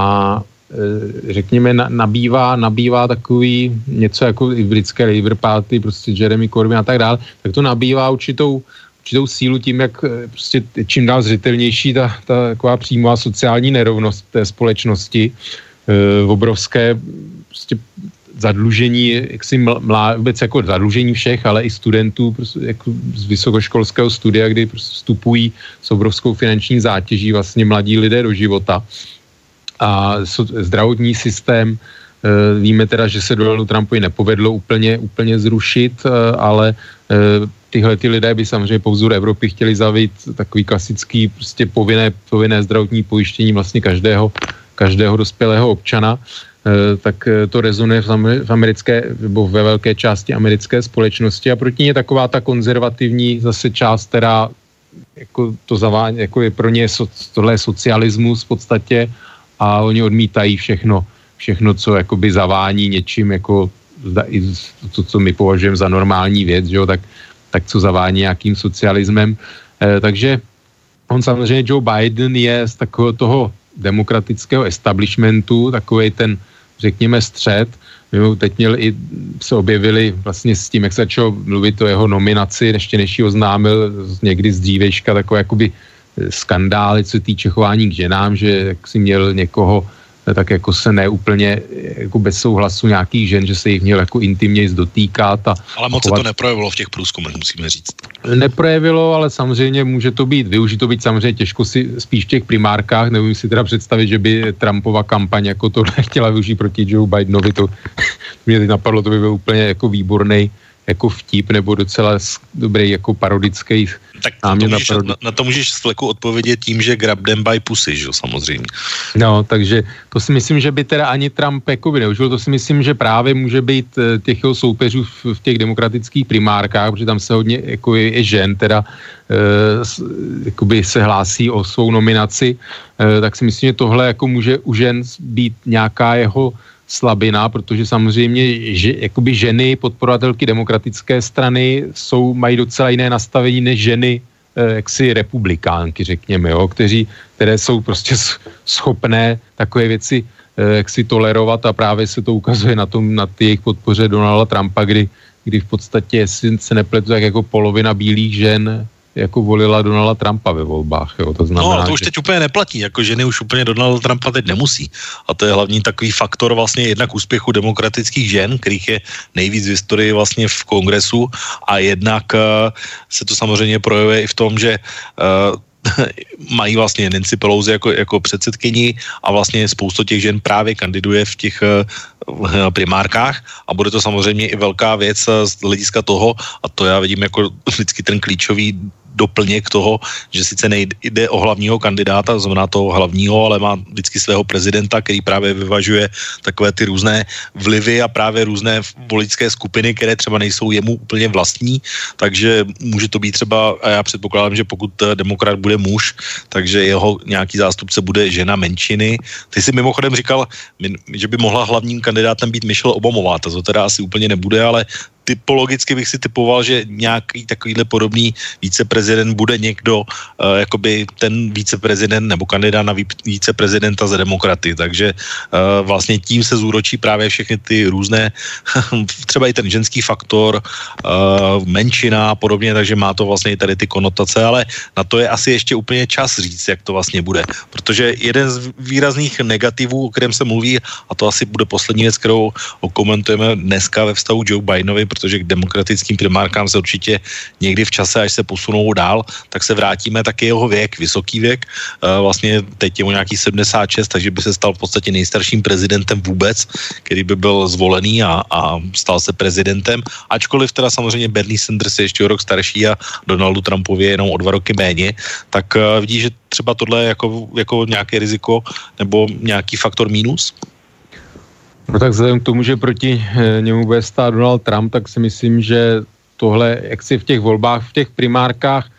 eh, řekněme, nabývá, nabývá takový něco jako i britské Labour Party, prostě Jeremy Corbyn a tak dále, tak to nabývá určitou, určitou sílu tím, jak prostě čím dál zřetelnější ta, ta taková přímá sociální nerovnost té společnosti, e, obrovské prostě zadlužení, jaksi mlá, vůbec jako zadlužení všech, ale i studentů prostě jako z vysokoškolského studia, kdy prostě vstupují s obrovskou finanční zátěží vlastně mladí lidé do života. A zdravotní systém, e, víme teda, že se Donaldu Trumpovi nepovedlo úplně, úplně zrušit, e, ale tyhle ty lidé by samozřejmě po vzoru Evropy chtěli zavít takový klasický prostě povinné, povinné zdravotní pojištění vlastně každého, každého dospělého občana, eh, tak eh, to rezonuje v americké, nebo ve velké části americké společnosti. A proti ní taková ta konzervativní zase část, která jako to zavání, jako je pro ně so, tohle je socialismus v podstatě. A oni odmítají všechno, všechno, co jakoby zavání něčím jako to, co my považujeme za normální věc, že jo, tak tak co zavání nějakým socialismem. E, takže on samozřejmě Joe Biden je z takového toho demokratického establishmentu, takový ten, řekněme, střed. My teď měl i, se objevili vlastně s tím, jak se začal mluvit o jeho nominaci, ještě než ji oznámil někdy z dřívejška takové jakoby eh, skandály, co týče chování k ženám, že jak si měl někoho tak jako se neúplně jako bez souhlasu nějakých žen, že se jich měl jako intimně dotýkat. A ale moc chovat... se to neprojevilo v těch průzkumech, musíme říct. Neprojevilo, ale samozřejmě může to být, využít to být samozřejmě těžko si spíš v těch primárkách, nevím si teda představit, že by Trumpova kampaň jako to chtěla využít proti Joe Bidenovi, to mě teď napadlo, to by byl úplně jako výborný jako vtip nebo docela dobrý jako parodický tak na to, můžeš, na, na to můžeš z fleku odpovědět tím, že grab them by pussy, že samozřejmě. No, takže to si myslím, že by teda ani Trump jako by neužil, to si myslím, že právě může být eh, těch jeho soupeřů v, v těch demokratických primárkách, protože tam se hodně jako je, je žen, teda e, jakoby se hlásí o svou nominaci, e, tak si myslím, že tohle jako může u žen být nějaká jeho slabina, protože samozřejmě že, jakoby ženy, podporovatelky demokratické strany jsou, mají docela jiné nastavení než ženy eh, jaksi republikánky, řekněme, jo, kteří, které jsou prostě schopné takové věci eh, jak si tolerovat a právě se to ukazuje na tom, na jejich podpoře Donalda Trumpa, kdy, kdy v podstatě, jestli se nepletu, tak jako polovina bílých žen jako volila Donalda Trumpa ve volbách. Jo. To znamená, no, to už že... teď úplně neplatí, jako ženy už úplně Donalda Trumpa teď nemusí. A to je hlavní takový faktor vlastně jednak úspěchu demokratických žen, kterých je nejvíc v historii vlastně v kongresu a jednak uh, se to samozřejmě projevuje i v tom, že uh, mají vlastně Nancy Pelosi jako, jako předsedkyni a vlastně spoustu těch žen právě kandiduje v těch uh, primárkách a bude to samozřejmě i velká věc z hlediska toho, a to já vidím jako vždycky ten klíčový doplněk toho, že sice nejde o hlavního kandidáta, znamená toho hlavního, ale má vždycky svého prezidenta, který právě vyvažuje takové ty různé vlivy a právě různé voličské skupiny, které třeba nejsou jemu úplně vlastní, takže může to být třeba, a já předpokládám, že pokud demokrat bude muž, takže jeho nějaký zástupce bude žena menšiny. Ty si mimochodem říkal, že by mohla hlavním kandidátem být Michelle Obamová, to teda asi úplně nebude, ale typologicky bych si typoval, že nějaký takovýhle podobný víceprezident bude někdo, uh, jakoby ten víceprezident nebo kandidát na víceprezidenta za demokraty, takže uh, vlastně tím se zúročí právě všechny ty různé, třeba i ten ženský faktor, uh, menšina a podobně, takže má to vlastně i tady ty konotace, ale na to je asi ještě úplně čas říct, jak to vlastně bude, protože jeden z výrazných negativů, o kterém se mluví, a to asi bude poslední věc, kterou okomentujeme dneska ve vztahu Joe Bidenovi, protože k demokratickým primárkám se určitě někdy v čase, až se posunou dál, tak se vrátíme taky jeho věk, vysoký věk. Eh, vlastně teď je mu nějaký 76, takže by se stal v podstatě nejstarším prezidentem vůbec, který by byl zvolený a, a stal se prezidentem. Ačkoliv teda samozřejmě Bernie Sanders je ještě o rok starší a Donaldu Trumpovi je jenom o dva roky méně, tak uh, vidí, že třeba tohle je jako, jako nějaké riziko nebo nějaký faktor mínus? No tak vzhledem k tomu, že proti eh, němu bude stát Donald Trump, tak si myslím, že tohle, jak si v těch volbách, v těch primárkách,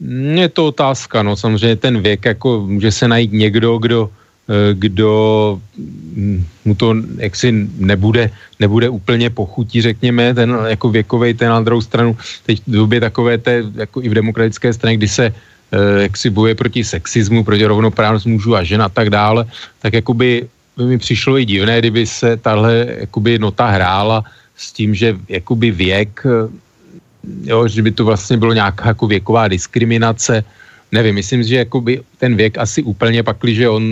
mm, je to otázka, no. Samozřejmě ten věk, jako může se najít někdo, kdo, eh, kdo mm, mu to jaksi nebude, nebude úplně pochutí, řekněme, ten jako věkovej, ten na druhou stranu, teď v době takové té, jako i v demokratické straně, kdy se eh, jak si boje proti sexismu, proti rovnoprávnost mužů a žen a tak dále, tak jakoby by mi přišlo i divné, kdyby se tahle jakoby nota hrála s tím, že jakoby věk, jo, že by to vlastně bylo nějaká jako věková diskriminace, nevím, myslím, že jakoby ten věk asi úplně pakli, že on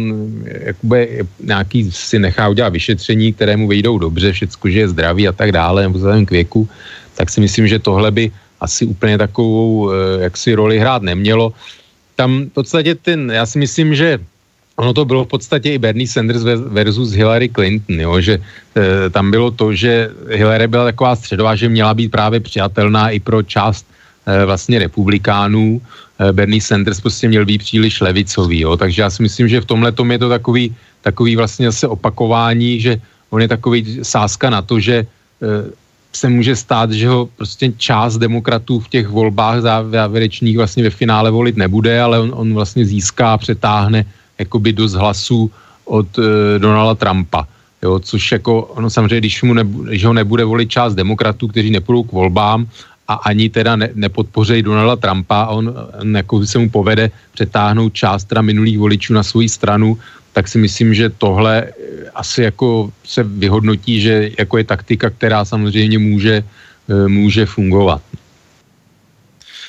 jakoby nějaký si nechá udělat vyšetření, které mu vejdou dobře, všecko, že je zdravý a tak dále, nebo vzhledem k věku, tak si myslím, že tohle by asi úplně takovou eh, jaksi roli hrát nemělo. Tam v podstatě ten, já si myslím, že ono to bylo v podstatě i Bernie Sanders versus Hillary Clinton, jo, že e, tam bylo to, že Hillary byla taková středová, že měla být právě přijatelná i pro část e, vlastně republikánů. E, Bernie Sanders prostě měl být příliš levicový, jo, takže já si myslím, že v tomhle tom je to takový, takový vlastně zase opakování, že on je takový sázka na to, že e, se může stát, že ho prostě část demokratů v těch volbách závěrečných vlastně ve finále volit nebude, ale on, on vlastně získá, přetáhne jakoby dost hlasů od uh, Donalda Trumpa. Jo, což jako, ono samozřejmě, když, mu nebu, když ho nebude volit část demokratů, kteří nepůjdou k volbám a ani teda ne, nepodpořejí Donalda Trumpa on, on jako se mu povede přetáhnout část teda minulých voličů na svou stranu, tak si myslím, že tohle eh, asi jako se vyhodnotí, že jako je taktika, která samozřejmě může, eh, může fungovat.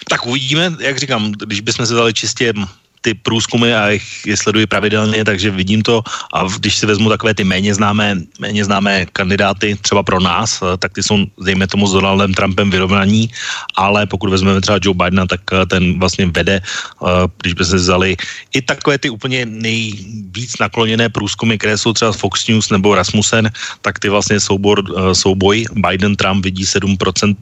Tak uvidíme, jak říkám, když bychom se dali čistě ty průzkumy a jich je sleduji pravidelně, takže vidím to. A když si vezmu takové ty méně známé, méně známé kandidáty, třeba pro nás, eh, tak ty jsou, dejme tomu, s Donaldem Trumpem vyrovnaní, ale pokud vezmeme třeba Joe Bidena, tak eh, ten vlastně vede, eh, když by se vzali i takové ty úplně nejvíc nakloněné průzkumy, které jsou třeba Fox News nebo Rasmussen, tak ty vlastně soubor, souboj Biden-Trump vidí 7%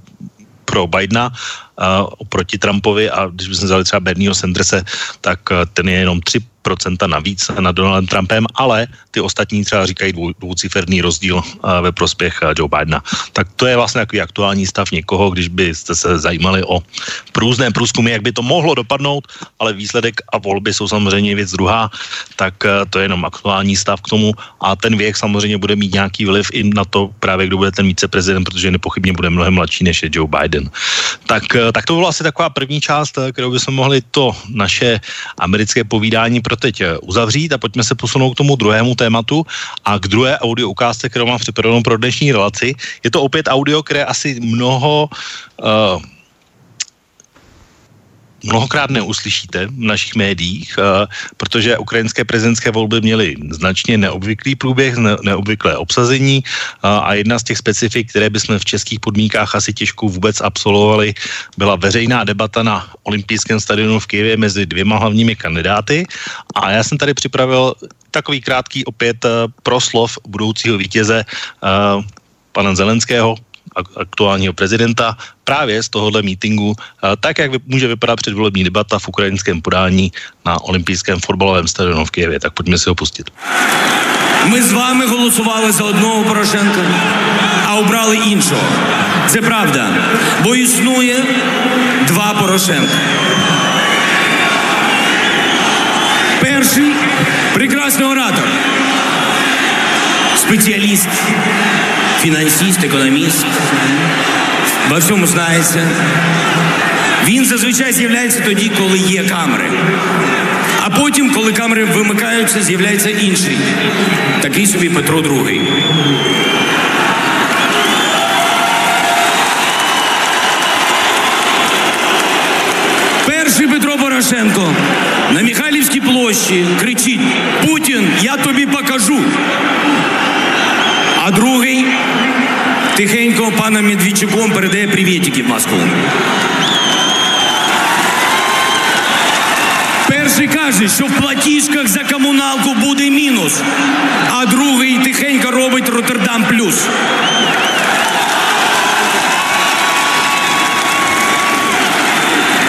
pro Bidena uh, oproti Trumpovi a když bychom vzali třeba Bernieho Sandersa, tak uh, ten je jenom 3 procenta navíc nad Donaldem Trumpem, ale ty ostatní třeba říkají dvou, dvouciferný rozdíl ve prospěch Joe Bidena. Tak to je vlastně takový aktuální stav někoho, když byste se zajímali o průzné průzkumy, jak by to mohlo dopadnout, ale výsledek a volby jsou samozřejmě věc druhá, tak to je jenom aktuální stav k tomu a ten věk samozřejmě bude mít nějaký vliv i na to právě, kdo bude ten víceprezident, protože nepochybně bude mnohem mladší než je Joe Biden. Tak, tak to byla asi taková první část, kterou bychom mohli to naše americké povídání pro teď eh, uzavřít a pojďme se posunout k tomu druhému tématu a k druhé audio ukázce, kterou mám připravenou pro dnešní relaci. Je to opět audio, které asi mnoho uh, mnohokrát neuslyšíte v našich médiích, uh, protože ukrajinské prezidentské volby měly značně neobvyklý průběh, ne, neobvyklé obsazení uh, a jedna z těch specifik, které bychom v českých podmínkách asi těžko vůbec absolvovali, byla veřejná debata na olympijském stadionu v Kijevě mezi dvěma hlavními kandidáty. A já jsem tady připravil takový krátký opět uh, proslov budoucího vítěze pana Zelenského, aktuálního prezidenta právě z tohohle mítingu, tak jak může vypadat předvolební debata v ukrajinském podání na olympijském fotbalovém stadionu v Kijevě. Tak pojďme si ho pustit. Ми з вами голосували за одного Порошенка, а обрали іншого. Це правда. Бо існує два Порошенка. Перший прекрасний оратор, спеціаліст фінансист, економіст, во всьому знається. Він зазвичай з'являється тоді, коли є камери. А потім, коли камери вимикаються, з'являється інший. Такий собі Петро II. Перший Петро Порошенко на Михайлівській площі кричить: Путін, я тобі покажу. А другий тихенько паном Медведчуком передає привітики в Москву. Перший каже, що в платіжках за комуналку буде мінус, а другий тихенько робить Роттердам плюс.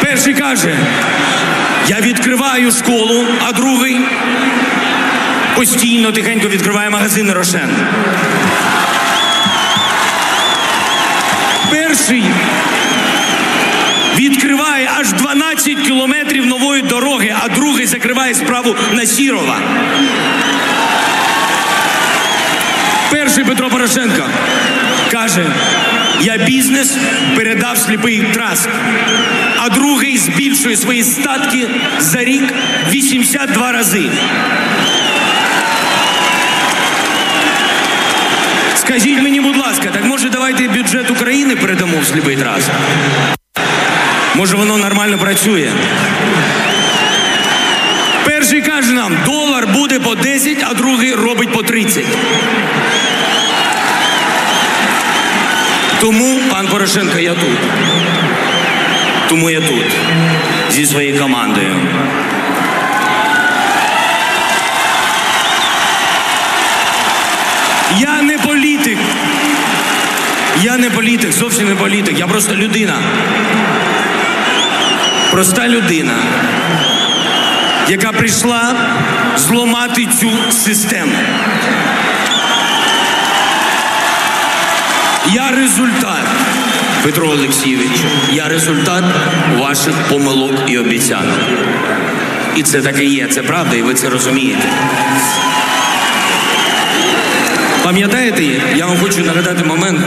Перший каже, я відкриваю школу, а другий постійно тихенько відкриває магазин Рошен. Перший відкриває аж 12 кілометрів нової дороги, а другий закриває справу на Сірова. Перший Петро Порошенко каже, я бізнес передав сліпий траст, а другий збільшує свої статки за рік 82 рази. Скажіть мені, будь ласка, так може давайте бюджет України передамо в сліпий трас? Може воно нормально працює? Перший каже нам, долар буде по 10, а другий робить по 30. Тому, пан Порошенко, я тут. Тому я тут зі своєю командою. Я не політик. Я не політик, зовсім не політик. Я просто людина. Проста людина, яка прийшла зламати цю систему. Я результат, Петро Олексійович, я результат ваших помилок і обіцянок. І це таке є, це правда, і ви це розумієте. Пам'ятаєте, я вам хочу нагадати момент,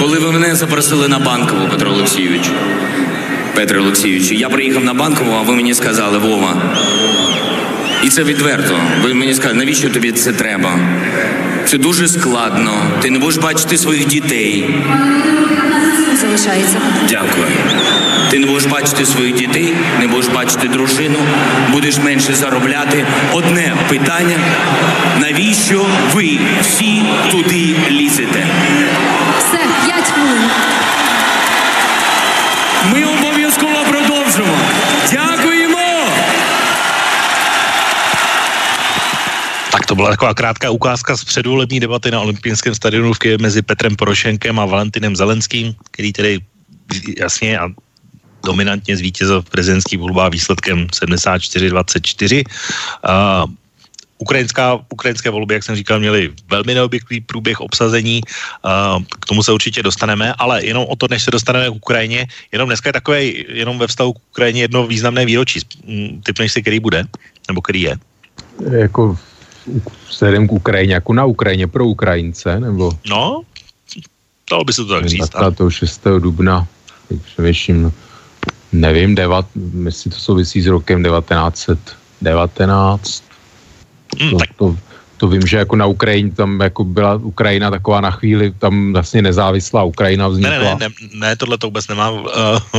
коли ви мене запросили на банкову, Петро Олексійович. Петро Олексійович, я приїхав на банкову, а ви мені сказали, Вова. І це відверто. Ви мені сказали, навіщо тобі це треба? Це дуже складно. Ти не будеш бачити своїх дітей. Залишається. Дякую. Ти не будеш бачити своїх дітей, не будеш бачити дружину, будеш менше заробляти. Одне питання: навіщо ви всі туди лізете? Все, 5 хвилин. Ми обов'язково продовжимо. Дякуємо! Tak to byla taková krátká ukázka z předvolební debaty na olympijském stadionu v Kyjevě mezi Petrem Porošenkem a Valentinem Zelenským, který tedy jasně a dominantně zvítězil v prezidentských volbách výsledkem 74-24. Uh, Ukrajinská, ukrajinské volby, jak jsem říkal, měly velmi neobvyklý průběh obsazení, uh, k tomu se určitě dostaneme, ale jenom o to, než se dostaneme k Ukrajině, jenom dneska je takové, jenom ve vztahu k Ukrajině jedno významné výročí. Typneš si, který bude? Nebo který je? Jako vzhledem k Ukrajině, jako na Ukrajině pro Ukrajince, nebo? No, dalo by se to tak říct. 26. dubna, přemýšlím, nevím, devat, jestli to souvisí s rokem 1919. Hmm, to, tak to, to vím, že jako na Ukrajině, tam jako byla Ukrajina taková na chvíli, tam vlastně nezávislá Ukrajina vznikla. Ne, ne, ne, ne tohle to vůbec nemá uh,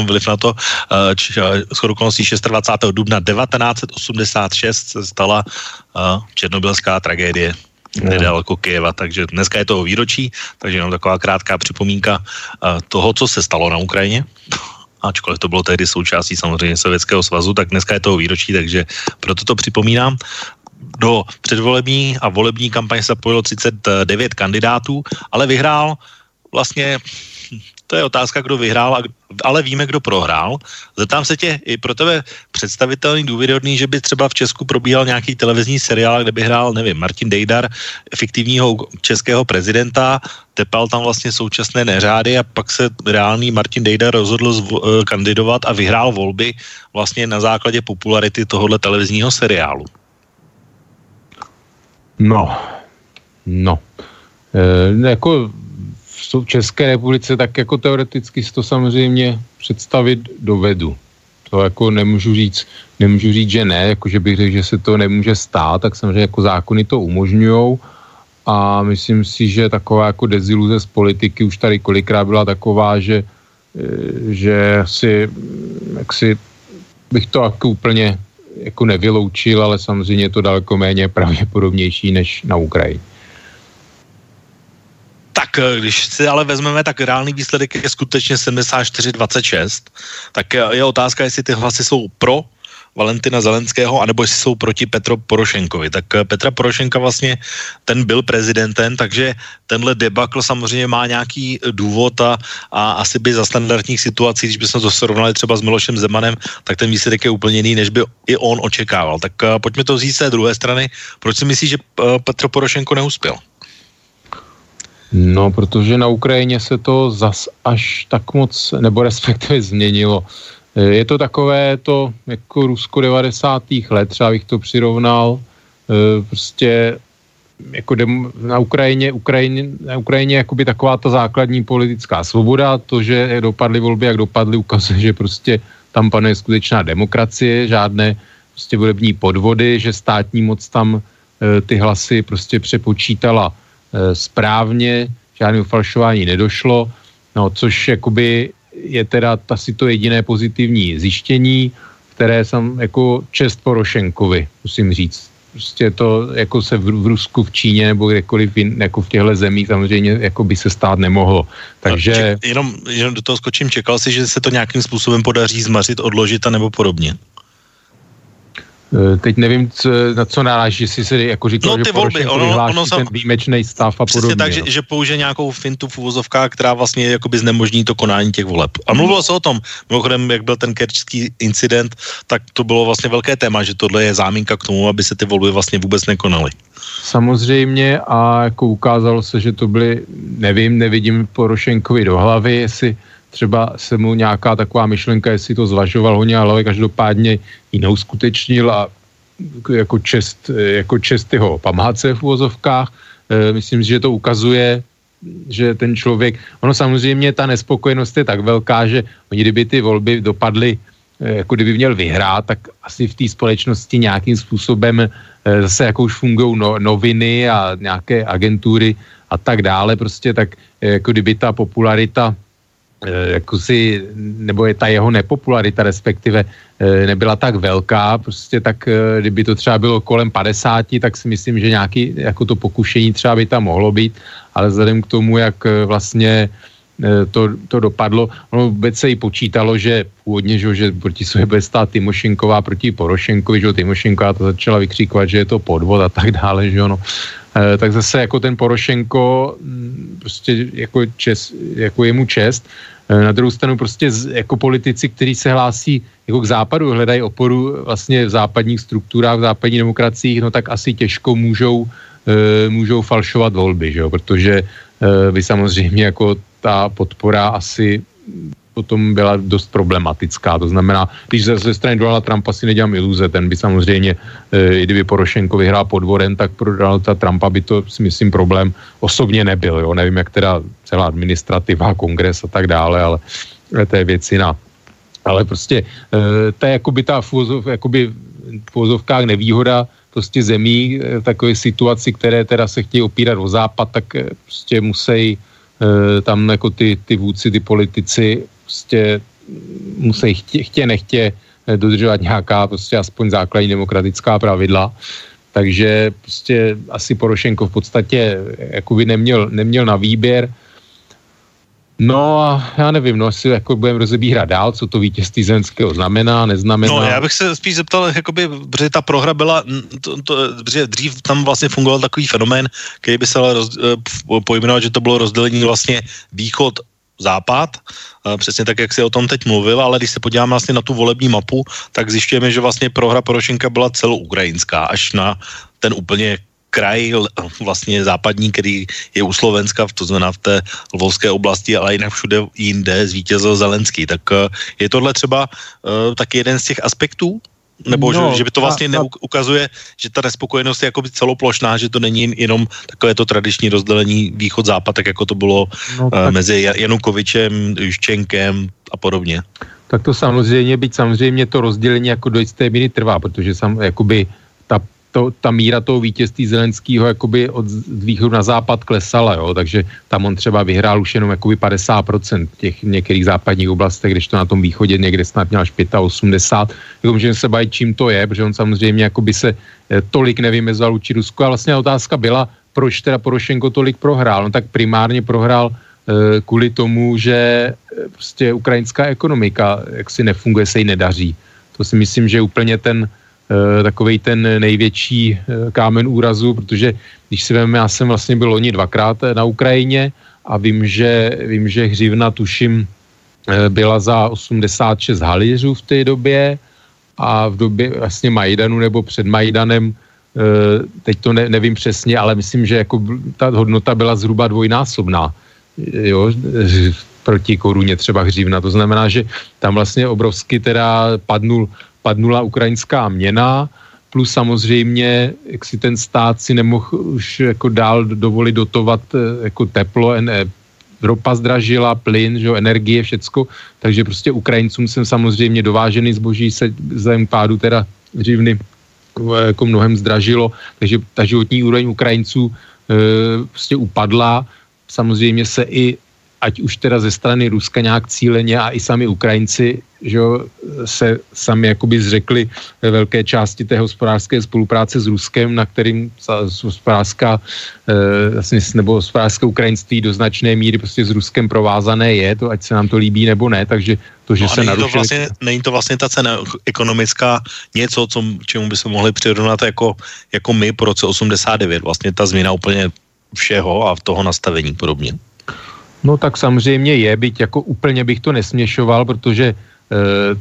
vliv na to. Uh, uh, shodou okolností 26. dubna 1986 se stala uh, černobylská tragédie nedaleko Kyjeva, takže dneska je toho výročí, takže jenom taková krátká připomínka uh, toho, co se stalo na Ukrajině. Ačkoliv to bylo tehdy součástí samozřejmě Sovětského svazu, tak dneska je toho výročí, takže proto to připomínám. Do předvolební a volební kampaně se zapojilo 39 kandidátů, ale vyhrál vlastně, to je otázka, kdo vyhrál, ale víme, kdo prohrál. Zeptám se tě, i pro tebe představitelný, důvěryhodný, že by třeba v Česku probíhal nějaký televizní seriál, kde by hrál, nevím, Martin Dejdar, efektivního českého prezidenta, tepal tam vlastně současné neřády a pak se reálný Martin Dejdar rozhodl zvo- kandidovat a vyhrál volby vlastně na základě popularity tohohle televizního seriálu. No, no. E, jako v České republice, tak jako teoreticky si to samozřejmě představit dovedu. To jako nemůžu říct, nemůžu říct, že ne, jako že bych řekl, že se to nemůže stát, tak samozřejmě jako zákony to umožňují a myslím si, že taková jako deziluze z politiky už tady kolikrát byla taková, že, že si, jak si bych to jako úplně jako nevyloučil, ale samozřejmě je to daleko méně pravděpodobnější než na Ukrajině. Tak když si ale vezmeme, tak reálný výsledek je skutečně 74-26, tak je otázka, jestli ty hlasy jsou pro Valentina Zelenského, anebo jestli jsou proti Petro Porošenkovi. Tak Petra Porošenka vlastně, ten byl prezidentem, takže tenhle debakl samozřejmě má nějaký důvod a, a asi by za standardních situací, když bychom to srovnali třeba s Milošem Zemanem, tak ten výsledek je úplně jiný, než by i on očekával. Tak pojďme to vzít z té druhé strany. Proč si myslíš, že Petro Porošenko neuspěl? No, protože na Ukrajině se to zas až tak moc, nebo respektive změnilo. Je to takové to jako Rusko 90. let, třeba bych to přirovnal, prostě jako na Ukrajině, Ukrajině, na Ukrajině jakoby taková ta základní politická svoboda, to, že dopadly volby, jak dopadly, ukazuje, že prostě tam panuje skutečná demokracie, žádné prostě volební podvody, že státní moc tam ty hlasy prostě přepočítala správně, žádného falšování nedošlo, no, což jakoby je teda asi to jediné pozitivní zjištění, které jsem jako čest Porošenkovi, musím říct. Prostě to jako se v, v Rusku, v Číně nebo kdekoliv jin, jako v těchto zemích samozřejmě jako by se stát nemohlo. Takže... Ček, jenom, jenom do toho skočím, čekal jsi, že se to nějakým způsobem podaří zmařit, odložit a nebo podobně? Teď nevím, co, na co naráží, jestli se jako říkal, no, ty že volby, ono, ono sam... ten výjimečný stav a podobně. tak, že, no. že použije nějakou fintu v uvozovkách, která vlastně jakoby znemožní to konání těch voleb. A mluvilo se o tom, mimochodem, jak byl ten kerčský incident, tak to bylo vlastně velké téma, že tohle je záminka k tomu, aby se ty volby vlastně vůbec nekonaly. Samozřejmě a jako ukázalo se, že to byly, nevím, nevidím Porošenkovi do hlavy, jestli třeba se mu nějaká taková myšlenka, jestli to zvažoval hodně, ale každopádně ji neuskutečnil a jako čest, jako čest jeho památce v uvozovkách. Myslím si, že to ukazuje, že ten člověk, ono samozřejmě ta nespokojenost je tak velká, že oni kdyby ty volby dopadly, jako kdyby měl vyhrát, tak asi v té společnosti nějakým způsobem zase jako už fungují no, noviny a nějaké agentury a tak dále, prostě tak jako kdyby ta popularita jako si, nebo je ta jeho nepopularita respektive nebyla tak velká, prostě tak kdyby to třeba bylo kolem 50, tak si myslím, že nějaký jako to pokušení třeba by tam mohlo být, ale vzhledem k tomu, jak vlastně to, to dopadlo. Ono vůbec se i počítalo, že původně, že, že proti sobě bude stát Timošenková proti Porošenkovi, že Timošenková to začala vykříkovat, že je to podvod a tak dále, že ono. E, tak zase jako ten Porošenko, mm, prostě jako, čes, jako je mu čest, e, na druhou stranu prostě jako politici, kteří se hlásí jako k západu, hledají oporu vlastně v západních strukturách, v západních demokraciích, no tak asi těžko můžou, e, můžou falšovat volby, že jo? protože vy samozřejmě jako ta podpora asi potom byla dost problematická. To znamená, když ze, ze strany Donalda Trumpa si nedělám iluze, ten by samozřejmě, e, i kdyby Porošenko vyhrál podvorem, tak pro Donalda Trumpa by to, si myslím, problém osobně nebyl. Jo? Nevím, jak teda celá administrativa, kongres a tak dále, ale to je věc jiná. Ale prostě e, to je jakoby ta v, jakoby v úvozovkách nevýhoda prostě zemí v takové situaci, které teda se chtějí opírat o západ, tak prostě musí tam jako ty, ty vůdci, ty politici prostě musí chtě, chtě nechtě dodržovat nějaká prostě aspoň základní demokratická pravidla. Takže prostě asi Porošenko v podstatě jakoby neměl, neměl na výběr. No a já nevím, no asi jako budeme rozebírat dál, co to vítězství Zelenského znamená, neznamená. No já bych se spíš zeptal, jakoby, protože ta prohra byla, to, to, protože dřív tam vlastně fungoval takový fenomén, který by se dal roz, eh, pojmenovat, že to bylo rozdělení vlastně východ západ, eh, přesně tak, jak si o tom teď mluvil, ale když se podíváme vlastně na tu volební mapu, tak zjišťujeme, že vlastně prohra Porošenka byla celoukrajinská, až na ten úplně kraj vlastně západní, který je u Slovenska, to znamená v té Lvovské oblasti, ale jinak všude jinde zvítězil Zelenský. Tak eh, je tohle třeba uh, taky jeden z těch aspektů? Nebo no, že, že by to vlastně a, a... ukazuje, že ta nespokojenost je jakoby celoplošná, že to není jenom takové to tradiční rozdělení východ-západ, tak jako to bylo no, uh, mezi Janukovičem, Juščenkem a podobně. Tak to samozřejmě, byť samozřejmě to rozdělení jako do jisté míry trvá, protože sam, jakoby ta to, ta míra toho vítězství Zelenského jakoby od východu na západ klesala, jo, takže tam on třeba vyhrál už jenom jakoby 50% těch některých západních oblastech, když to na tom východě někde snad měl až 85, jako můžeme se bavit, čím to je, protože on samozřejmě jakoby se eh, tolik nevymezal vůči Rusku. A vlastně otázka byla, proč teda Porošenko tolik prohrál, no tak primárně prohrál e, kvůli tomu, že eh, prostě ukrajinská ekonomika jak si nefunguje, se jí nedaří. To si myslím, že úplně ten, Eh, takový ten největší eh, kámen úrazu, protože když si vezmeme, já jsem vlastně byl loni dvakrát eh, na Ukrajině a vím, že, vím, že hřivna tuším byla za 86 halířů v té době a v době vlastně Majdanu nebo před Majdanem, teď to ne, nevím přesně, ale myslím, že jako ta hodnota byla zhruba dvojnásobná. Jo, proti koruně třeba hřívna. To znamená, že tam vlastně obrovsky teda padnul padnula ukrajinská měna, plus samozřejmě, jak si ten stát si nemohl už jako dál dovolit dotovat eh, jako teplo, en, ropa zdražila, plyn, že jo, energie, všecko, takže prostě Ukrajincům jsem samozřejmě dovážený zboží se zem pádu teda dřívny jako mnohem zdražilo, takže ta životní úroveň Ukrajinců e, prostě upadla. Samozřejmě se i ať už teda ze strany Ruska nějak cíleně a i sami Ukrajinci že jo, se sami jakoby zřekli ve velké části té hospodářské spolupráce s Ruskem, na kterým hospodářská e, nebo hospodářské ukrajinství do značné míry prostě s Ruskem provázané je, to ať se nám to líbí nebo ne, takže to, že no se narušili... To vlastně, není to vlastně ta cena ekonomická něco, co, čemu by se mohli přirovnat jako, jako my po roce 89, vlastně ta změna úplně všeho a v toho nastavení podobně. No tak samozřejmě je, byť jako úplně bych to nesměšoval, protože eh,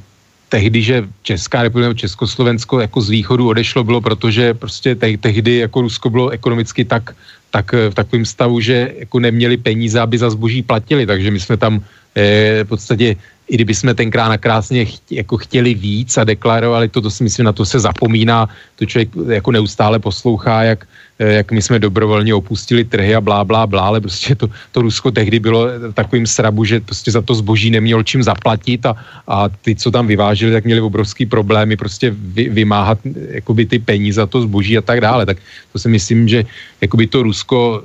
tehdy, že Česká republika, Československo jako z východu odešlo, bylo protože prostě te- tehdy jako Rusko bylo ekonomicky tak, tak eh, v takovém stavu, že jako neměli peníze, aby za zboží platili, takže my jsme tam eh, v podstatě i kdyby jsme tenkrát nakrásně chtě, jako chtěli víc a deklarovali to, to si myslím, na to se zapomíná, to člověk jako neustále poslouchá, jak, jak my jsme dobrovolně opustili trhy a blá, blá, blá, ale prostě to, to Rusko tehdy bylo takovým srabu, že prostě za to zboží nemělo čím zaplatit a, a ty, co tam vyváželi, tak měli obrovský problémy prostě vy, vymáhat jakoby ty peníze za to zboží a tak dále, tak to si myslím, že jakoby to Rusko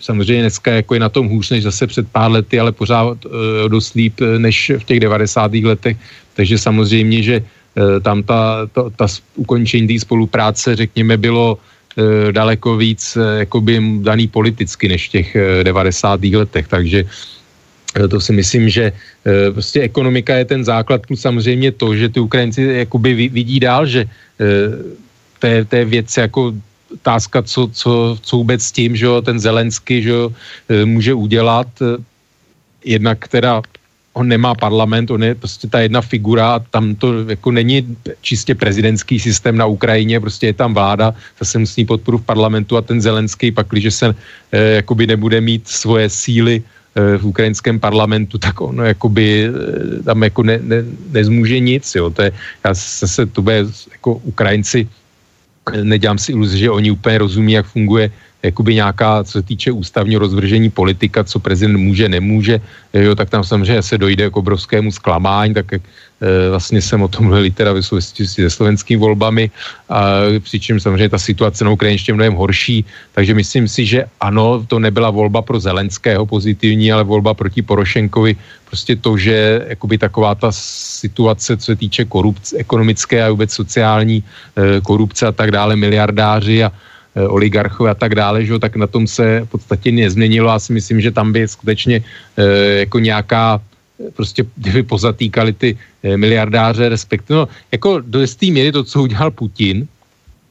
samozřejmě dneska jako je na tom hůř než zase před pár lety, ale pořád uh, dost líp než v těch 90. letech, takže samozřejmě, že uh, tam ta, ta, ta ukončení té spolupráce, řekněme, bylo daleko víc uh, jakoby daný politicky než v těch uh, 90. letech, takže to si myslím, že prostě ekonomika je ten základ, plus samozřejmě to, že ty Ukrajinci jakoby vidí dál, že té, té věci jako otázka, co, co, co vůbec s tím, že jo, ten Zelensky, že jo, může udělat. Jednak teda on nemá parlament, on je prostě ta jedna figura, tam to jako není čistě prezidentský systém na Ukrajině, prostě je tam vláda, zase musí podporu v parlamentu a ten Zelenský pak, když se eh, jakoby nebude mít svoje síly eh, v ukrajinském parlamentu, tak ono jakoby eh, tam jako ne, ne, nezmůže nic, jo, to je, já zase to bude jako Ukrajinci nedělám si iluzi, že oni úplně rozumí, jak funguje jakoby nějaká, co se týče ústavního rozvržení politika, co prezident může, nemůže, jo, tak tam samozřejmě se dojde k obrovskému zklamání, tak jak e, vlastně jsem o tom mluvil teda ve souvislosti se slovenskými volbami, a, přičem samozřejmě ta situace na Ukrajině ještě mnohem horší, takže myslím si, že ano, to nebyla volba pro Zelenského pozitivní, ale volba proti Porošenkovi, prostě to, že jakoby taková ta situace, co se týče korupce, ekonomické a vůbec sociální e, korupce a tak dále, miliardáři a Eh, oligarchů a tak dále, že, tak na tom se v podstatě nezměnilo. Já si myslím, že tam by skutečně eh, jako nějaká eh, prostě kdyby pozatýkali ty miliardáře, respektive, no, jako do jisté míry to, co udělal Putin,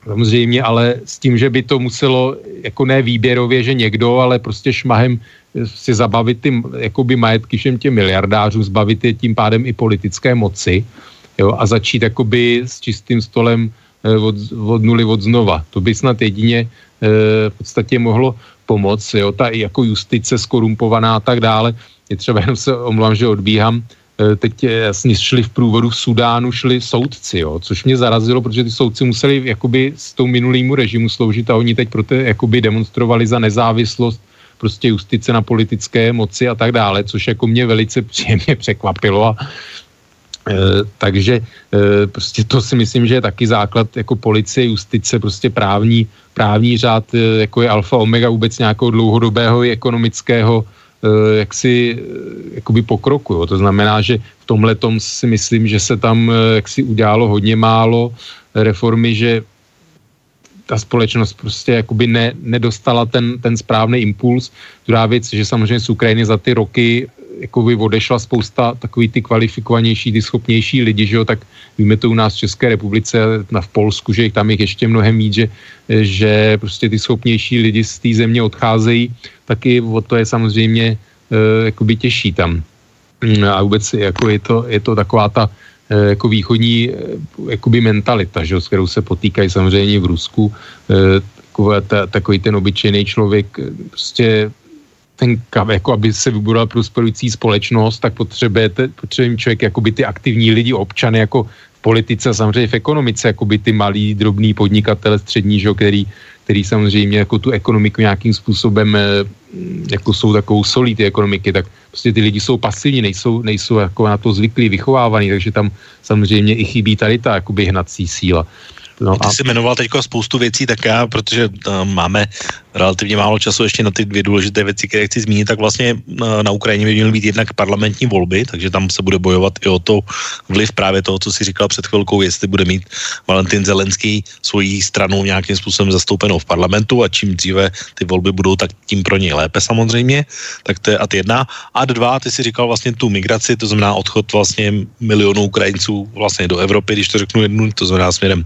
samozřejmě, ale s tím, že by to muselo, jako ne výběrově, že někdo, ale prostě šmahem si zabavit ty jakoby majetky všem těm miliardářům, zbavit je tím pádem i politické moci jo, a začít jakoby s čistým stolem od, od nuly od znova. To by snad jedině eh, v podstatě mohlo pomoct, jo, ta jako justice skorumpovaná a tak dále. Je třeba jenom se omlám, že odbíhám, eh, teď jasně šli v průvodu v Sudánu, šli soudci, jo, což mě zarazilo, protože ty soudci museli jakoby s tou minulýmu režimu sloužit a oni teď proto jakoby demonstrovali za nezávislost prostě justice na politické moci a tak dále, což jako mě velice příjemně překvapilo a Eh, takže eh, prostě to si myslím, že je taky základ jako policie, justice, prostě právní, právní řád, eh, jako je alfa omega vůbec nějakého dlouhodobého ekonomického jaksi jakoby pokroku. Jo. To znamená, že v tomhle tom si myslím, že se tam jaksi udělalo hodně málo reformy, že ta společnost prostě jakoby ne, nedostala ten, ten správný impuls. Druhá věc, že samozřejmě z Ukrajiny za ty roky jako by odešla spousta takový ty kvalifikovanější, ty schopnější lidi, že jo, tak víme to u nás v České republice, na v Polsku, že tam jich ještě mnohem víc, že, že prostě ty schopnější lidi z té země odcházejí, taky o to je samozřejmě e, jakoby těžší tam. Mm, a vůbec jako je, to, je to taková ta e, jako východní e, jakoby mentalita, že, s kterou se potýkají samozřejmě v Rusku. E, takový ten obyčejný člověk prostě ten, jako aby se vybudovala prosperující společnost, tak potřebuje, potřebuje člověk jakoby ty aktivní lidi, občany jako v politice a samozřejmě v ekonomice, jakoby ty malí, drobní podnikatele střední, že, který, který samozřejmě jako tu ekonomiku nějakým způsobem eh, jako jsou takovou solí ty ekonomiky, tak prostě ty lidi jsou pasivní, nejsou, nejsou jako na to zvyklí, vychovávaní, takže tam samozřejmě i chybí tady ta jakoby hnací síla. No Ty a... jsi jmenoval teď spoustu věcí, tak já, protože uh, máme relativně málo času ještě na ty dvě důležité věci, které chci zmínit, tak vlastně uh, na Ukrajině by měly být jednak parlamentní volby, takže tam se bude bojovat i o to vliv právě toho, co si říkal před chvilkou, jestli bude mít Valentin Zelenský svojí stranou nějakým způsobem zastoupenou v parlamentu a čím dříve ty volby budou, tak tím pro něj lépe samozřejmě. Tak to je ad jedna. A dva, ty si říkal vlastně tu migraci, to znamená odchod vlastně milionů Ukrajinců vlastně do Evropy, když to řeknu jednu, to znamená směrem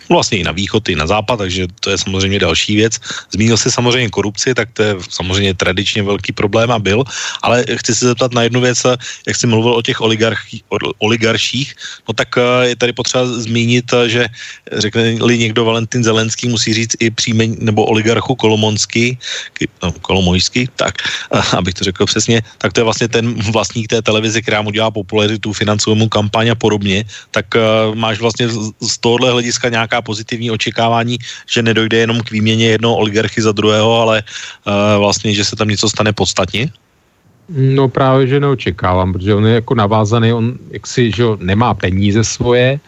vlastně i na východ, i na západ, takže to je samozřejmě další věc. Zmínil se samozřejmě korupci, tak to je samozřejmě tradičně velký problém a byl, ale chci se zeptat na jednu věc, jak jsi mluvil o těch oligarších, no tak eh, je tady potřeba zmínit, eh, že řekne-li někdo Valentin Zelenský, musí říct i příjmení nebo oligarchu Kolomonský, no, Kolomojský, tak, eh, abych to řekl přesně, tak to je vlastně ten vlastník té televize, která mu dělá popularitu, financuje mu kampaň a podobně, tak máš vlastně z tohohle hlediska nějaká pozitivní očekávání, že nedojde jenom k výměně jednoho oligarchy za druhého, ale uh, vlastně, že se tam něco stane podstatně? No právě, že neočekávám, protože on je jako navázaný, on jaksi, že nemá peníze svoje,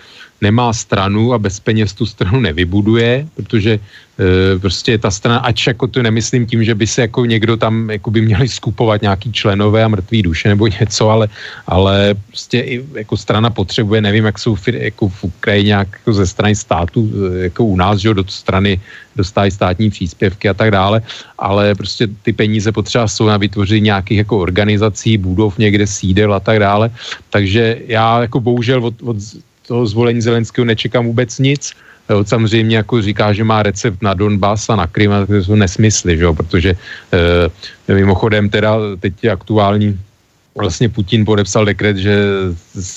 nemá stranu a bez peněz tu stranu nevybuduje, protože e, prostě ta strana, ač jako to nemyslím tím, že by se jako někdo tam jako by měli skupovat nějaký členové a mrtvý duše nebo něco, ale, ale prostě i jako strana potřebuje, nevím, jak jsou jako v Ukrajině jako ze strany státu, jako u nás, že do strany dostávají státní příspěvky a tak dále, ale prostě ty peníze potřeba jsou na vytvoření nějakých jako organizací, budov někde sídel a tak dále. Takže já jako bohužel od, od toho zvolení Zelenského nečekám vůbec nic. Jo, samozřejmě jako říká, že má recept na Donbass a na Krym, a to jsou nesmysly, že jo, protože e, mimochodem teda teď je aktuální vlastně Putin podepsal dekret, že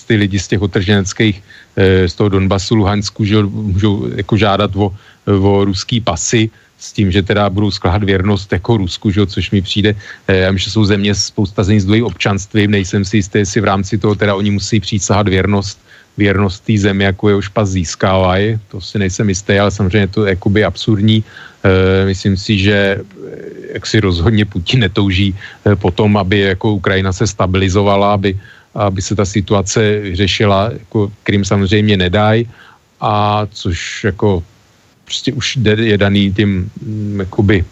ty lidi z těch otrženeckých e, z toho Donbasu, Luhansku, že můžou jako žádat o, o ruský pasy, s tím, že teda budou skládat věrnost jako Rusku, že, což mi přijde, eh, že jsou země spousta zemí s dvojím občanstvím, nejsem si jistý, jestli v rámci toho teda oni musí přísahat věrnost věrnost té zemi, jako je už pas získávají, to si nejsem jistý, ale samozřejmě to je jakoby absurdní. E, myslím si, že eh, jak si rozhodně Putin netouží e, potom, aby jako Ukrajina se stabilizovala, aby, aby se ta situace vyřešila, jako Krym samozřejmě nedají, a což jako prostě už je daný tím mm, jakoby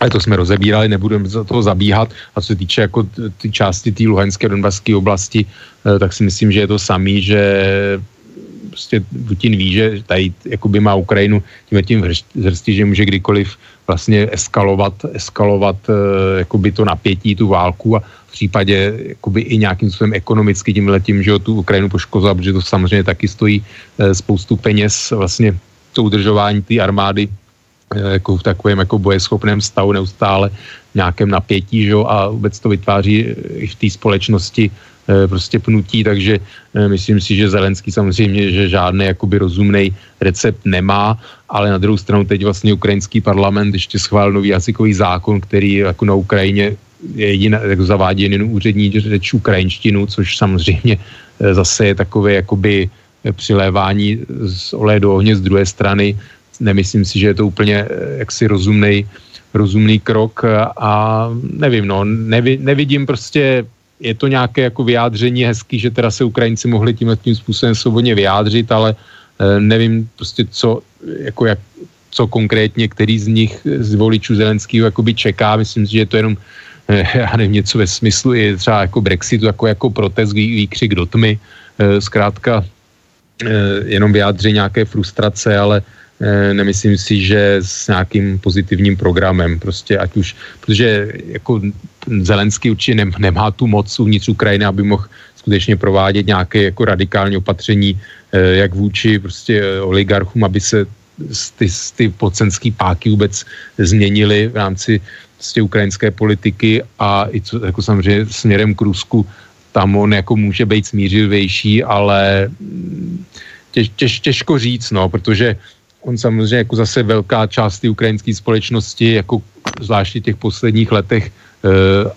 ale to jsme rozebírali, nebudeme za toho zabíhat. A co se týče jako ty části té Luhanské Donbaské oblasti, eh, tak si myslím, že je to samý, že prostě Putin ví, že tady jakoby má Ukrajinu tím tím zhrstí, že může kdykoliv vlastně eskalovat, eskalovat eh, jakoby to napětí, tu válku a v případě jakoby i nějakým způsobem ekonomicky tím letím, že tu Ukrajinu poškozovat, protože to samozřejmě taky stojí eh, spoustu peněz vlastně to udržování té armády jako v takovém jako bojeschopném stavu neustále nějakém napětí, že? a vůbec to vytváří i v té společnosti e, prostě pnutí, takže myslím si, že Zelenský samozřejmě, že žádný jakoby rozumný recept nemá, ale na druhou stranu teď vlastně ukrajinský parlament ještě schválil nový jazykový zákon, který jako na Ukrajině je jediná, jako zavádí jen úřední řeč ukrajinštinu, což samozřejmě zase je takové jakoby přilévání z oleje do ohně z druhé strany, nemyslím si, že je to úplně eh, jaksi rozumný, rozumný krok a nevím, no, nevi, nevidím prostě, je to nějaké jako vyjádření hezký, že teda se Ukrajinci mohli tímhle tím způsobem svobodně vyjádřit, ale eh, nevím prostě, co, jako jak, co konkrétně, který z nich, z voličů Zelenského jakoby čeká, myslím si, že je to jenom eh, já nevím, něco ve smyslu je třeba jako Brexitu, jako, jako protest, výkřik do tmy, zkrátka jenom vyjádří nějaké frustrace, ale nemyslím si, že s nějakým pozitivním programem, prostě ať už, protože jako Zelenský určitě nemá tu moc uvnitř Ukrajiny, aby mohl skutečně provádět nějaké jako radikální opatření, eh, jak vůči prostě eh, oligarchům, aby se ty, ty pocenský páky vůbec změnily v rámci prostě ukrajinské politiky a i co, jako samozřejmě směrem k Rusku, tam on jako může být smířivější, ale mm, těž, těž, těžko říct, no, protože on samozřejmě jako zase velká část té ukrajinské společnosti, jako zvláště těch posledních letech, e,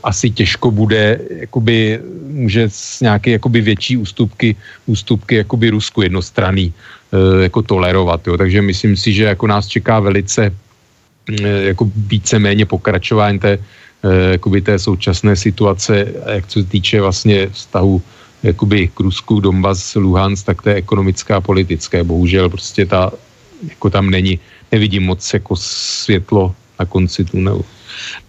asi těžko bude, jakoby může s nějaké jakoby větší ústupky, ústupky jakoby Rusku jednostranný e, jako tolerovat. Jo. Takže myslím si, že jako nás čeká velice e, jako víceméně pokračování té, e, té současné situace, jak co se týče vlastně vztahu jakoby k Rusku, Donbass, Luhansk, tak to je ekonomické a politické. Bohužel prostě ta jako tam není, nevidím moc jako světlo na konci tunelu.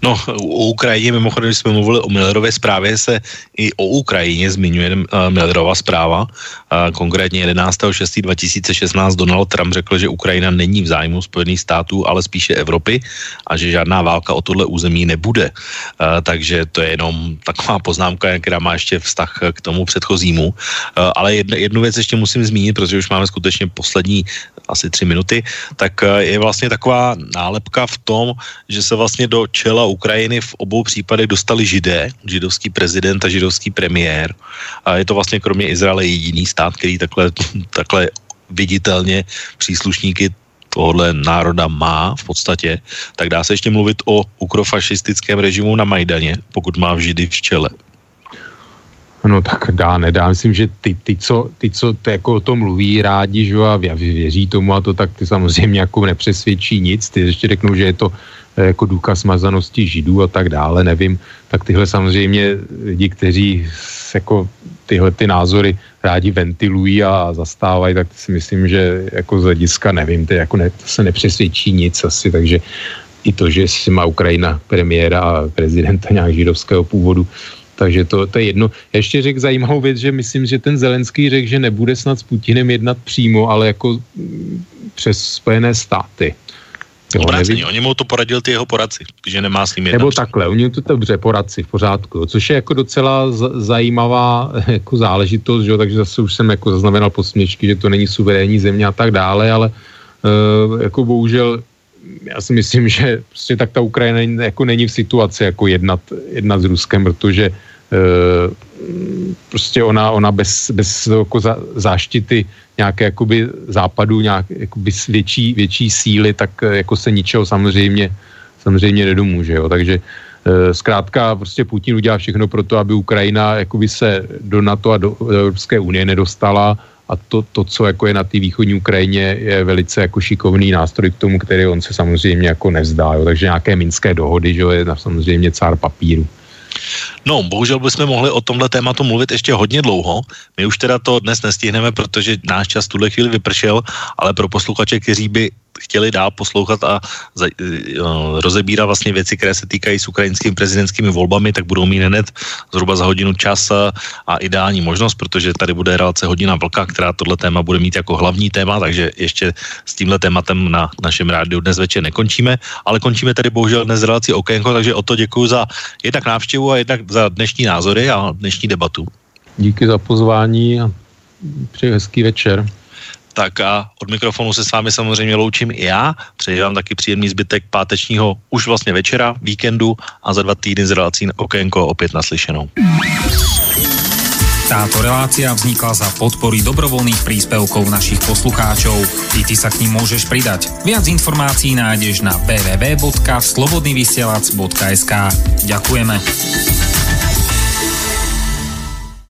No, o Ukrajině, mimochodem, když jsme mluvili o Millerové zprávě, se i o Ukrajině zmiňuje uh, Millerova zpráva. Uh, konkrétně 11.6.2016 Donald Trump řekl, že Ukrajina není v zájmu Spojených států, ale spíše Evropy a že žádná válka o tohle území nebude. Uh, takže to je jenom taková poznámka, která má ještě vztah k tomu předchozímu. Ale jednu, jednu věc ještě musím zmínit, protože už máme skutečně poslední asi tři minuty, tak je vlastně taková nálepka v tom, že se vlastně do čela Ukrajiny v obou případech dostali židé, židovský prezident a židovský premiér. A je to vlastně kromě Izraele jediný stát, který takhle, takhle viditelně příslušníky tohohle národa má v podstatě, tak dá se ještě mluvit o ukrofašistickém režimu na Majdaně, pokud má v Židy v čele. No tak dá, nedá. Myslím, že ty, ty co, ty, co ty jako o tom mluví rádi, že a věří tomu a to, tak ty samozřejmě jako nepřesvědčí nic. Ty ještě řeknou, že je to jako důkaz mazanosti židů a tak dále, nevím, tak tyhle samozřejmě lidi, kteří jako tyhle ty názory rádi ventilují a zastávají, tak si myslím, že jako z hlediska nevím, to, jako ne, to se nepřesvědčí nic asi, takže i to, že si má Ukrajina premiéra a prezidenta nějak židovského původu, takže to, to je jedno. Ještě řekl zajímavou věc, že myslím, že ten Zelenský řekl, že nebude snad s Putinem jednat přímo, ale jako mm, přes Spojené státy. Jo, Obráceně, oni mu to poradil ty jeho poradci, že nemá s ním jednat. Nebo takhle, oni to dobře, poradci, v pořádku, což je jako docela z- zajímavá jako záležitost, že jo, takže zase už jsem jako zaznamenal posměčky, že to není suverénní země a tak dále, ale uh, jako bohužel já si myslím, že prostě tak ta Ukrajina jako není v situaci jako jednat, jednat s Ruskem, protože prostě ona, ona bez, bez jako za, záštity nějaké jakoby západu, nějak jakoby větší, větší síly, tak eh, jako se ničeho samozřejmě, samozřejmě nedomůže, jo. takže uh, zkrátka prostě Putin udělá všechno pro to, aby Ukrajina jakoby se do NATO a do Evropské unie nedostala a to, to, co jako je na té východní Ukrajině, je velice jako šikovný nástroj k tomu, který on se samozřejmě jako nevzdá. Jo. Takže nějaké minské dohody, že jo, je samozřejmě cár papíru. No, bohužel bychom mohli o tomhle tématu mluvit ještě hodně dlouho. My už teda to dnes nestihneme, protože náš čas tuhle chvíli vypršel, ale pro posluchače, kteří by chtěli dál poslouchat a za, uh, rozebírat vlastně věci, které se týkají s ukrajinskými prezidentskými volbami, tak budou mít hned zhruba za hodinu čas a ideální možnost, protože tady bude relace hodina vlka, která tohle téma bude mít jako hlavní téma, takže ještě s tímhle tématem na našem rádiu dnes večer nekončíme, ale končíme tady bohužel dnes relaci Okénko, takže o to děkuji za jednak návštěvu a jednak za dnešní názory a dnešní debatu. Díky za pozvání a přeji hezký večer. Tak a od mikrofonu se s vámi samozřejmě loučím i já. Přeji vám taky příjemný zbytek pátečního už vlastně večera, víkendu a za dva týdny z relací Okénko opět naslyšenou. Táto relácia vznikla za podpory dobrovoľných príspevkov našich poslucháčov. I ty sa k ním môžeš pridať. Viac informácií nájdeš na www.slobodnyvysielac.sk Ďakujeme.